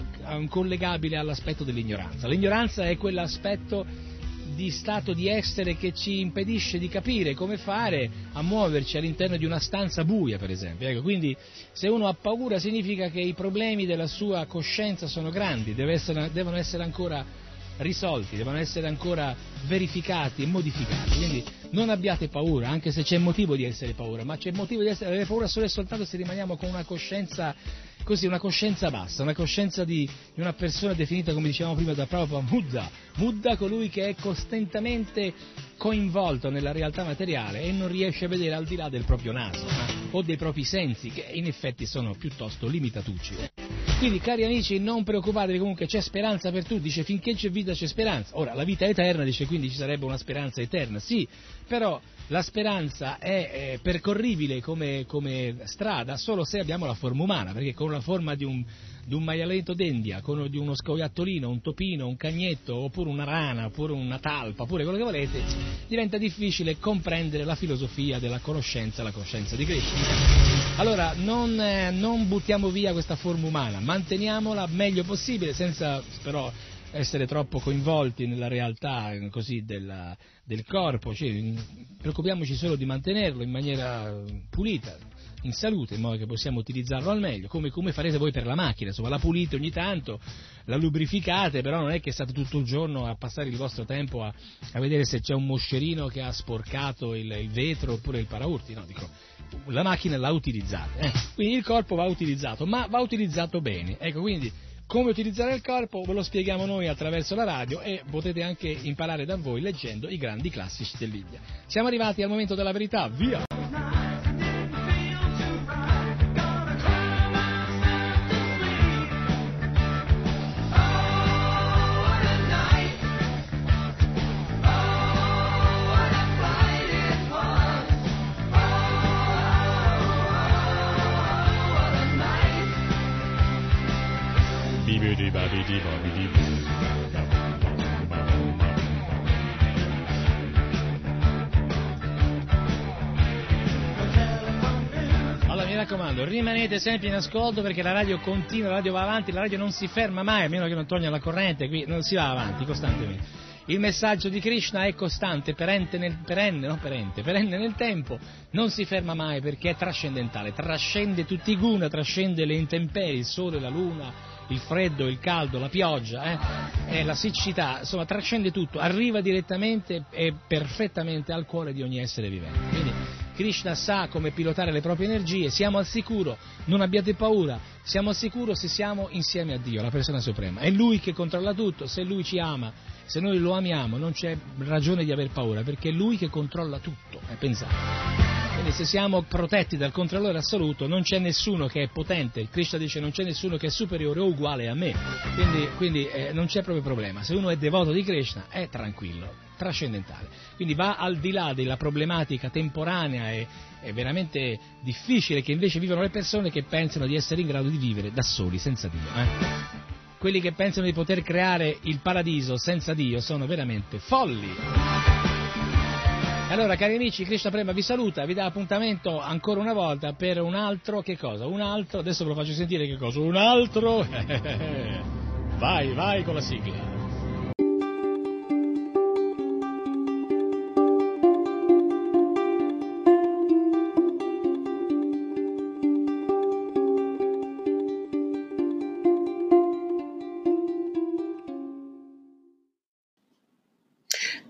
collegabile all'aspetto dell'ignoranza. L'ignoranza è quell'aspetto di stato di essere che ci impedisce di capire come fare a muoverci all'interno di una stanza buia, per esempio. Ecco, quindi se uno ha paura significa che i problemi della sua coscienza sono grandi, essere- devono essere ancora risolti, devono essere ancora verificati e modificati. Quindi non abbiate paura, anche se c'è motivo di essere paura, ma c'è motivo di essere, avere paura solo e soltanto se rimaniamo con una coscienza così, una coscienza bassa, una coscienza di, di una persona definita, come dicevamo prima, da Prabhupada Buddha. Buddha colui che è costantemente coinvolto nella realtà materiale e non riesce a vedere al di là del proprio naso eh, o dei propri sensi, che in effetti sono piuttosto limitatucci. Quindi, cari amici, non preoccupatevi, comunque c'è speranza per tutti, dice finché c'è vita c'è speranza. Ora, la vita è eterna, dice quindi ci sarebbe una speranza eterna, sì, però la speranza è eh, percorribile come, come strada solo se abbiamo la forma umana, perché con la forma di un, di un maialetto d'India, con di uno scoiattolino, un topino, un cagnetto, oppure una rana, oppure una talpa, oppure quello che volete, diventa difficile comprendere la filosofia della conoscenza, la coscienza di Krishna. Allora, non, eh, non buttiamo via questa forma umana, manteniamola meglio possibile, senza però essere troppo coinvolti nella realtà eh, così della- del corpo, cioè, preoccupiamoci solo di mantenerlo in maniera eh, pulita, in salute, in modo che possiamo utilizzarlo al meglio, come, come farete voi per la macchina, insomma la pulite ogni tanto, la lubrificate, però non è che state tutto il giorno a passare il vostro tempo a, a vedere se c'è un moscerino che ha sporcato il, il vetro oppure il paraurti, no, dico, la macchina la utilizzate, eh. quindi il corpo va utilizzato, ma va utilizzato bene, ecco, quindi Come utilizzare il corpo ve lo spieghiamo noi attraverso la radio e potete anche imparare da voi leggendo i grandi classici dell'India. Siamo arrivati al momento della verità, via! Rimanete sempre in ascolto perché la radio continua, la radio va avanti, la radio non si ferma mai, a meno che non toglia la corrente, qui non si va avanti costantemente. Il messaggio di Krishna è costante, perenne nel, perenne, no, perenne, perenne nel tempo, non si ferma mai perché è trascendentale, trascende tutti i guna, trascende le intemperie, il sole, la luna, il freddo, il caldo, la pioggia, eh, la siccità, insomma trascende tutto, arriva direttamente e perfettamente al cuore di ogni essere vivente. Quindi Krishna sa come pilotare le proprie energie, siamo al sicuro, non abbiate paura, siamo al sicuro se siamo insieme a Dio, la persona suprema. È Lui che controlla tutto, se Lui ci ama, se noi lo amiamo non c'è ragione di aver paura, perché è Lui che controlla tutto, eh, pensate. Quindi se siamo protetti dal controllore assoluto non c'è nessuno che è potente, il Krishna dice non c'è nessuno che è superiore o uguale a me, quindi, quindi eh, non c'è proprio problema, se uno è devoto di Krishna è tranquillo, trascendentale, quindi va al di là della problematica temporanea e, e veramente difficile che invece vivono le persone che pensano di essere in grado di vivere da soli, senza Dio. Eh? Quelli che pensano di poter creare il paradiso senza Dio sono veramente folli. Allora, cari amici, Krishna Prema vi saluta, vi dà appuntamento ancora una volta per un altro, che cosa? Un altro, adesso ve lo faccio sentire che cosa? Un altro, vai, vai con la sigla.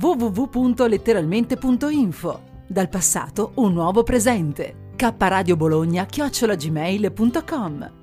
www.letteralmente.info. Dal passato un nuovo presente. K Radio Bologna chiocciolagmail.com